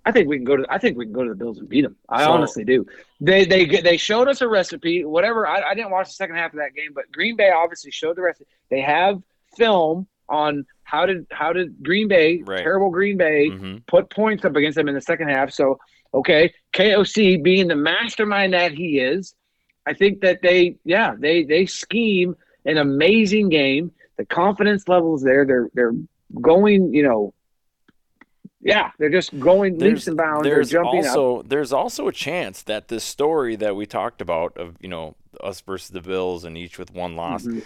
I think we can go to. I think we can go to the Bills and beat them. I So- honestly do. They they they showed us a recipe. Whatever. I, I didn't watch the second half of that game, but Green Bay obviously showed the recipe. They have film on how did how did Green Bay, Right. terrible Green Bay, hmm put points up against them in the second half. So okay, KOC being the mastermind that he is, I think that they yeah they they scheme an amazing game. The confidence levels there. They're they're going you know. Yeah, they're just going leaps and bounds. They're there's jumping up. also there's also a chance that this story that we talked about of you know us versus the Bills and each with one loss, Mhm.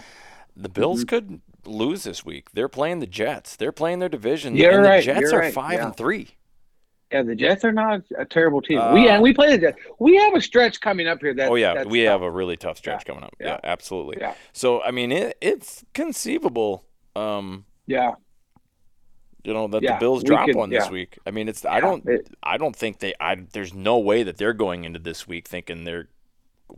the Bills Mm-hmm. could lose this week. They're playing the Jets. They're playing their division. You're and the right, Jets you're are right, five yeah. and three. Yeah, the Jets are not a terrible team. we Uh, and we play the Jets. We have a stretch coming up here. That oh yeah, we tough. have a really tough stretch Yeah, coming up. yeah, Yeah, absolutely. yeah. So I mean, it, it's conceivable. Um, yeah. you know that Yeah, the Bills drop could- one this yeah. week. I mean, it's I don't it- I don't think they I there's no way that they're going into this week thinking they're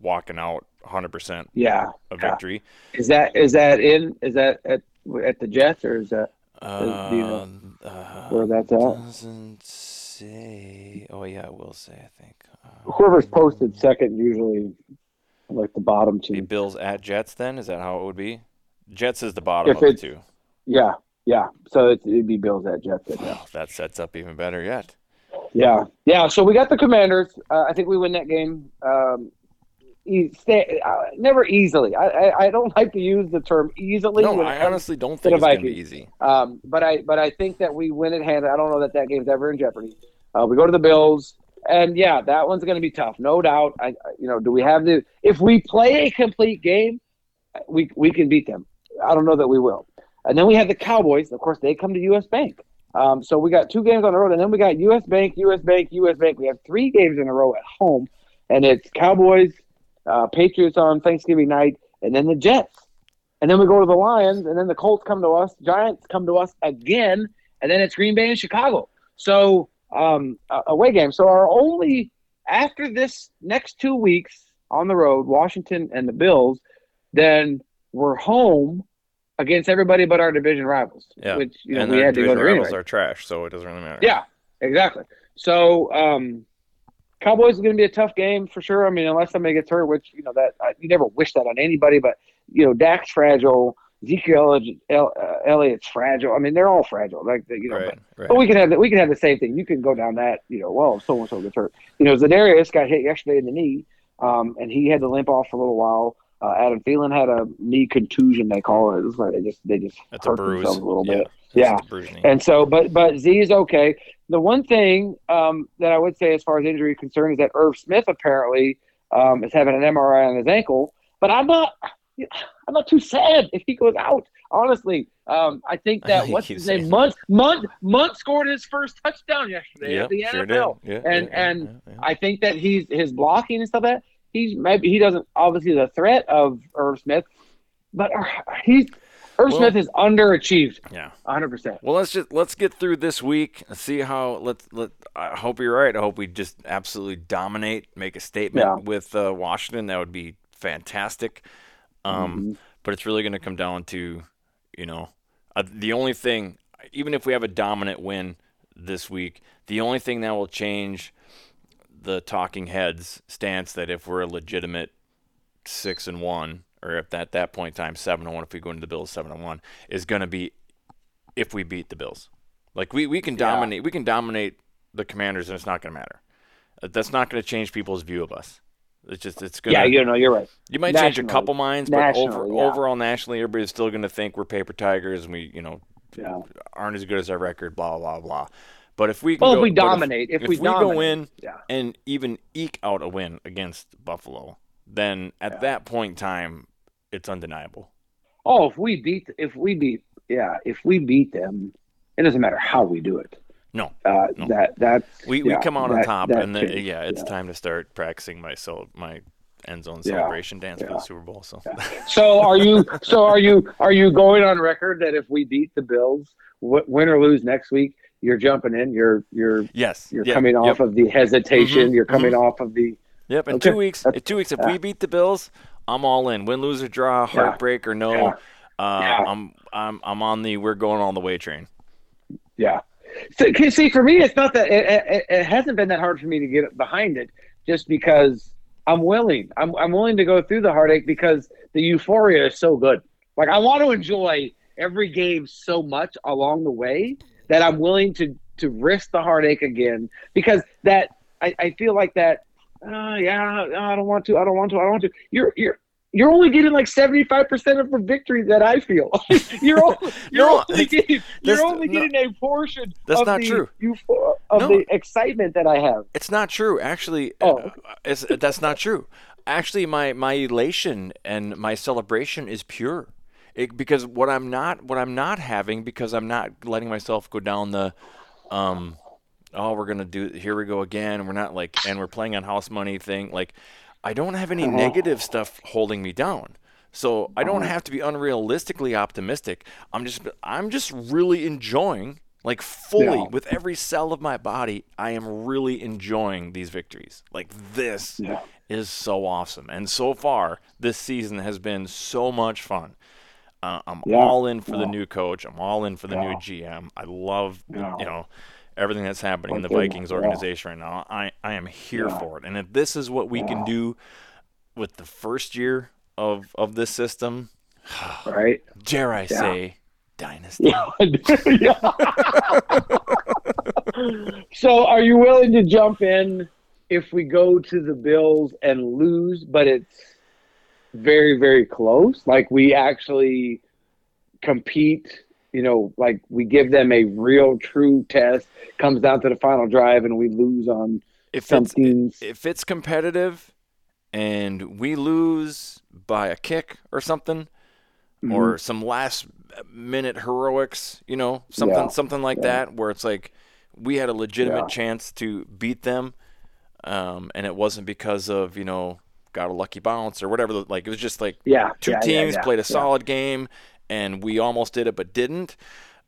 walking out 100% Yeah, a Yeah. victory. is that is that in is that at at the Jets or is that Uh, you know uh, where that's at? doesn't say. Oh yeah, it will say. I think. Uh, Whoever's posted second usually like the bottom the team. Bills at Jets. Then is that how it would be? Jets is the bottom If of the two. Yeah, yeah. So it'd be Bills at Jets. then, Yeah. Oh, *sighs* that sets up even better yet. yeah, yeah. So we got the Commanders. Uh, I think we win that game. Um, stay, uh, never easily. I, I I don't *laughs* like to use the term easily. No, I honestly don't think it's going to be easy. Um, but I but I think that we win it hand. I don't know that that game's ever in jeopardy. Uh, we go to the Bills, and yeah, that one's going to be tough, no doubt. I I- you know, do we have the if we play a complete game, we we can beat them. I don't know that we will. And then we have the Cowboys. Of course, they come to U.S. Bank. Um, so we got two games on the road, and then we got U.S. Bank, U.S. Bank, U.S. Bank. We have three games in a row at home, and it's Cowboys, uh, Patriots on Thanksgiving night, and then the Jets. And then we go to the Lions, and then the Colts come to us, Giants come to us again, and then it's Green Bay and Chicago. So um, away game. So our only after this next two weeks on the road, Washington and the Bills, then we're home against everybody but our division rivals. Yeah. Which you know and we had to go there rivals anyway. are trash, so it doesn't really matter. Yeah, exactly. So, um, Cowboys is going to be a tough game for sure. I mean, unless somebody gets hurt, which you know that I, you never wish that on anybody, but you know, Dak's fragile. Ezekiel uh, Elliott's fragile. I mean, they're all fragile. Like you know, right, but, right. but we can have the, we can have the same thing. You can go down that. You know, well, so and so gets hurt. You know, Za'Darius got hit yesterday in the knee, um, and he had to limp off for a little while. Uh, Adam Thielen had a knee contusion. They call it. It's like they just they just That's a hurt bruise. themselves a little yeah. bit. That's Yeah. the bruise knee. And so, but but Z is okay. The one thing um, that I would say, as far as injury concern, is that Irv Smith apparently um, is having an MRI on his ankle. But I'm not, I'm not too sad if he goes out. Honestly, um, I think that you what's his name? saying Mundt, Mundt, Mundt scored his first touchdown yesterday yeah, at the sure NFL. did. Yeah, And- yeah, and yeah. I think that he's his blocking and stuff like that he's maybe he doesn't obviously the threat of Irv Smith, but uh, he's Irv Well- Smith is underachieved, yeah. 100. percent Well, let's just let's get through this week. and See how let's let. I hope you're right. I hope we just absolutely dominate, make a statement Yeah. with uh, Washington. That would be fantastic. Um, Mm-hmm. But it's really going to come down to, you know, uh, the only thing. Even if we have a dominant win this week, the only thing that will change the talking heads stance that if we're a legitimate six and one, or if at that point in time seven and one, if we go into the Bills seven and one, is going to be if we beat the Bills. Like we, we can dominate we can dominate the Commanders and it's not going to matter. Uh, That's not going to change people's view of us. It's just it's going Yeah, you know, you're right. you might change a couple minds, but over, yeah. overall nationally everybody's still going to think we're paper tigers and we, you know, Yeah. aren't as good as our record blah blah blah. But if we can Well, if we dominate, if we go dominate, in yeah. and even eke out a win against Buffalo, then at that point in time, it's undeniable. Oh, if we beat, if we beat, yeah, if we beat them, it doesn't matter how we do it. No, uh, no. that that's we, yeah, we come out on top, and then, yeah, it's Yeah. time to start practicing my my end zone Yeah. celebration dance for the Super Bowl. So So are you? So are you? Are you going on record that if we beat the Bills, w- win or lose next week, you're jumping in? You're you're yes, you're yeah, coming yep, off of the hesitation. Mhm, You're coming off of the. Yep, in Okay. two weeks. That's- In two weeks, if yeah. we beat the Bills, I'm all in. Win, lose or draw, heartbreak or no. Uh. I'm I'm I'm on the we're going all the way train. Yeah. So, see, for me, it's not that it, it, it hasn't been that hard for me to get behind it, just because I'm willing. I'm I'm willing to go through the heartache because the euphoria is so good. Like I want to enjoy every game so much along the way that I'm willing to to risk the heartache again because that I, I feel like that. Uh, yeah, I don't want to. I don't want to. I don't want to. You're you're. You're only getting like seventy five percent of the victory that I feel. *laughs* *laughs* you're only, you're No, only getting you're only no. a portion. That's of not the true. eupho- of No. the excitement that I have. It's not true, actually. Oh. uh, it's, that's not true. Actually, my my elation and my celebration is pure, it, because what I'm not what I'm not having because I'm not letting myself go down the, um, oh we're gonna do here we go again. We're not like and we're playing on house money thing. Like, I don't have any negative stuff holding me down. So I don't have to be unrealistically optimistic. I'm just I'm just really enjoying like fully Yeah. with every cell of my body. I am really enjoying these victories. Like this Yeah. is so awesome. And so far this season has been so much fun. Uh, I'm Yeah. all in for the new coach. I'm all in for the new GM. I love you know everything that's happening in the. Vikings organization right now. I I am here for it. And if this is what we can do with the first year of of this system, Right? *sighs* dare I say, dynasty. *laughs* So, are you willing to jump in if we go to the Bills and lose, but it's very, very close? Like we actually compete. You know, like we give them a real, true test. Comes down to the final drive, and we lose on If some it's if it's competitive and we lose by a kick or something Mm-hmm. or some last minute heroics, you know, something Yeah. something like that where it's like we had a legitimate Yeah. chance to beat them um, and it wasn't because of, you know, got a lucky bounce or whatever like it was just like yeah, two yeah, teams yeah, played a solid game and we almost did it but didn't.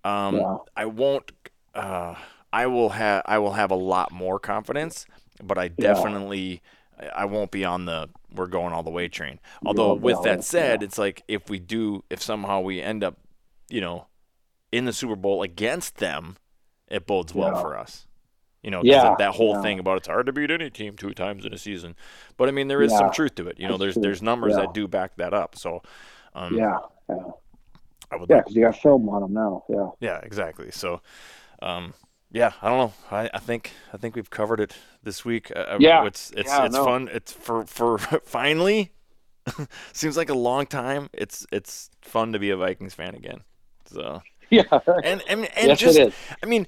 Um, i won't uh, i will have i will have a lot more confidence but i definitely I- won't be on the we're going all the way train. Although with that said it's like if we do if somehow we end up you know in the super bowl against them it bodes well for us you know, Yeah, that, whole yeah. thing about it's hard to beat any team two times in a season but i mean there is some truth to it you know that's there's true. there's numbers Yeah. that do back that up so um, Yeah, yeah, I would yeah. like, Because you got film on them now. Yeah. yeah, exactly. So, um, yeah, I don't know. I, I think I think we've covered it this week. Uh, Yeah. it's it's Yeah, it's no. fun. It's for for *laughs* finally. *laughs* seems like a long time. It's it's fun to be a Vikings fan again. So *laughs* Yeah. and and, and yes, just. I mean,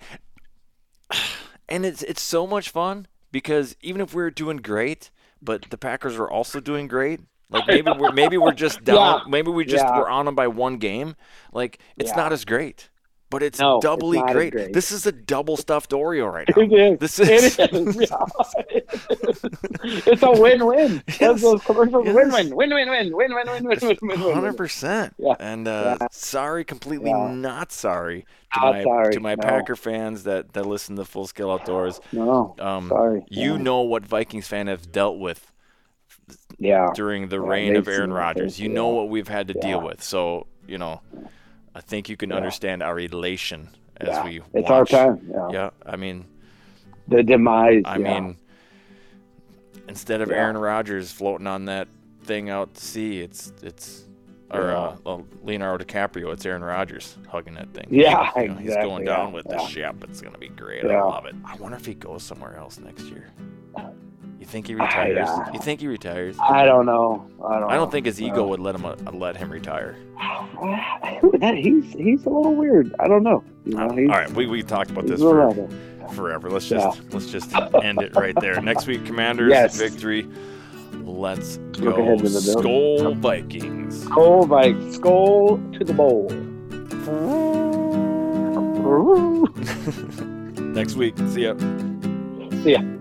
and it's it's so much fun because even if we're doing great, but the Packers are also doing great. Like *laughs* maybe we're maybe we're just down. Yeah. Maybe we just Yeah. we're on them by one game. Like it's Yeah. not as great, but it's No, doubly as great. great. This is a double stuffed Oreo right now. It is. This is It is. *laughs* It's a win-win. *laughs* Yes. Those, commercials, win-win, win-win, win, win-win, win-win, win-win. Hundred percent. Yeah. And uh, Yeah. sorry, completely Yeah. not sorry to Not my sorry, to my no. Packer fans that that listen to Full Scale Outdoors. No, Um, sorry. You know what Vikings fan have dealt with Yeah. during the reign of Aaron. Rodgers. You know what we've had to deal with. So you know, I think you can Yeah. understand our elation as Yeah. we It's watch. our time. Yeah. Yeah, I mean, The demise. I mean, instead of. Aaron Rodgers floating on that thing out to sea, it's it's or uh, Leonardo DiCaprio, it's Aaron Rodgers hugging that thing. Yeah, You know, he's exactly, going yeah, down with the ship. It's gonna be great. I love it. I wonder if he goes somewhere else next year. You think he retires? yeah. You think he retires? I don't know. I don't. I don't think his ego Uh, would let him uh, let him retire. that, he's he's a little weird. I don't know. You know, Uh, all right, we we talked about this for forever. Let's Yeah. just let's just end it right there. Next week, Commanders Yes. victory. Let's go, ahead to the building. Skol Vikings. Skol Vikings. Skol to the bowl. *laughs* Next week. See ya. See ya.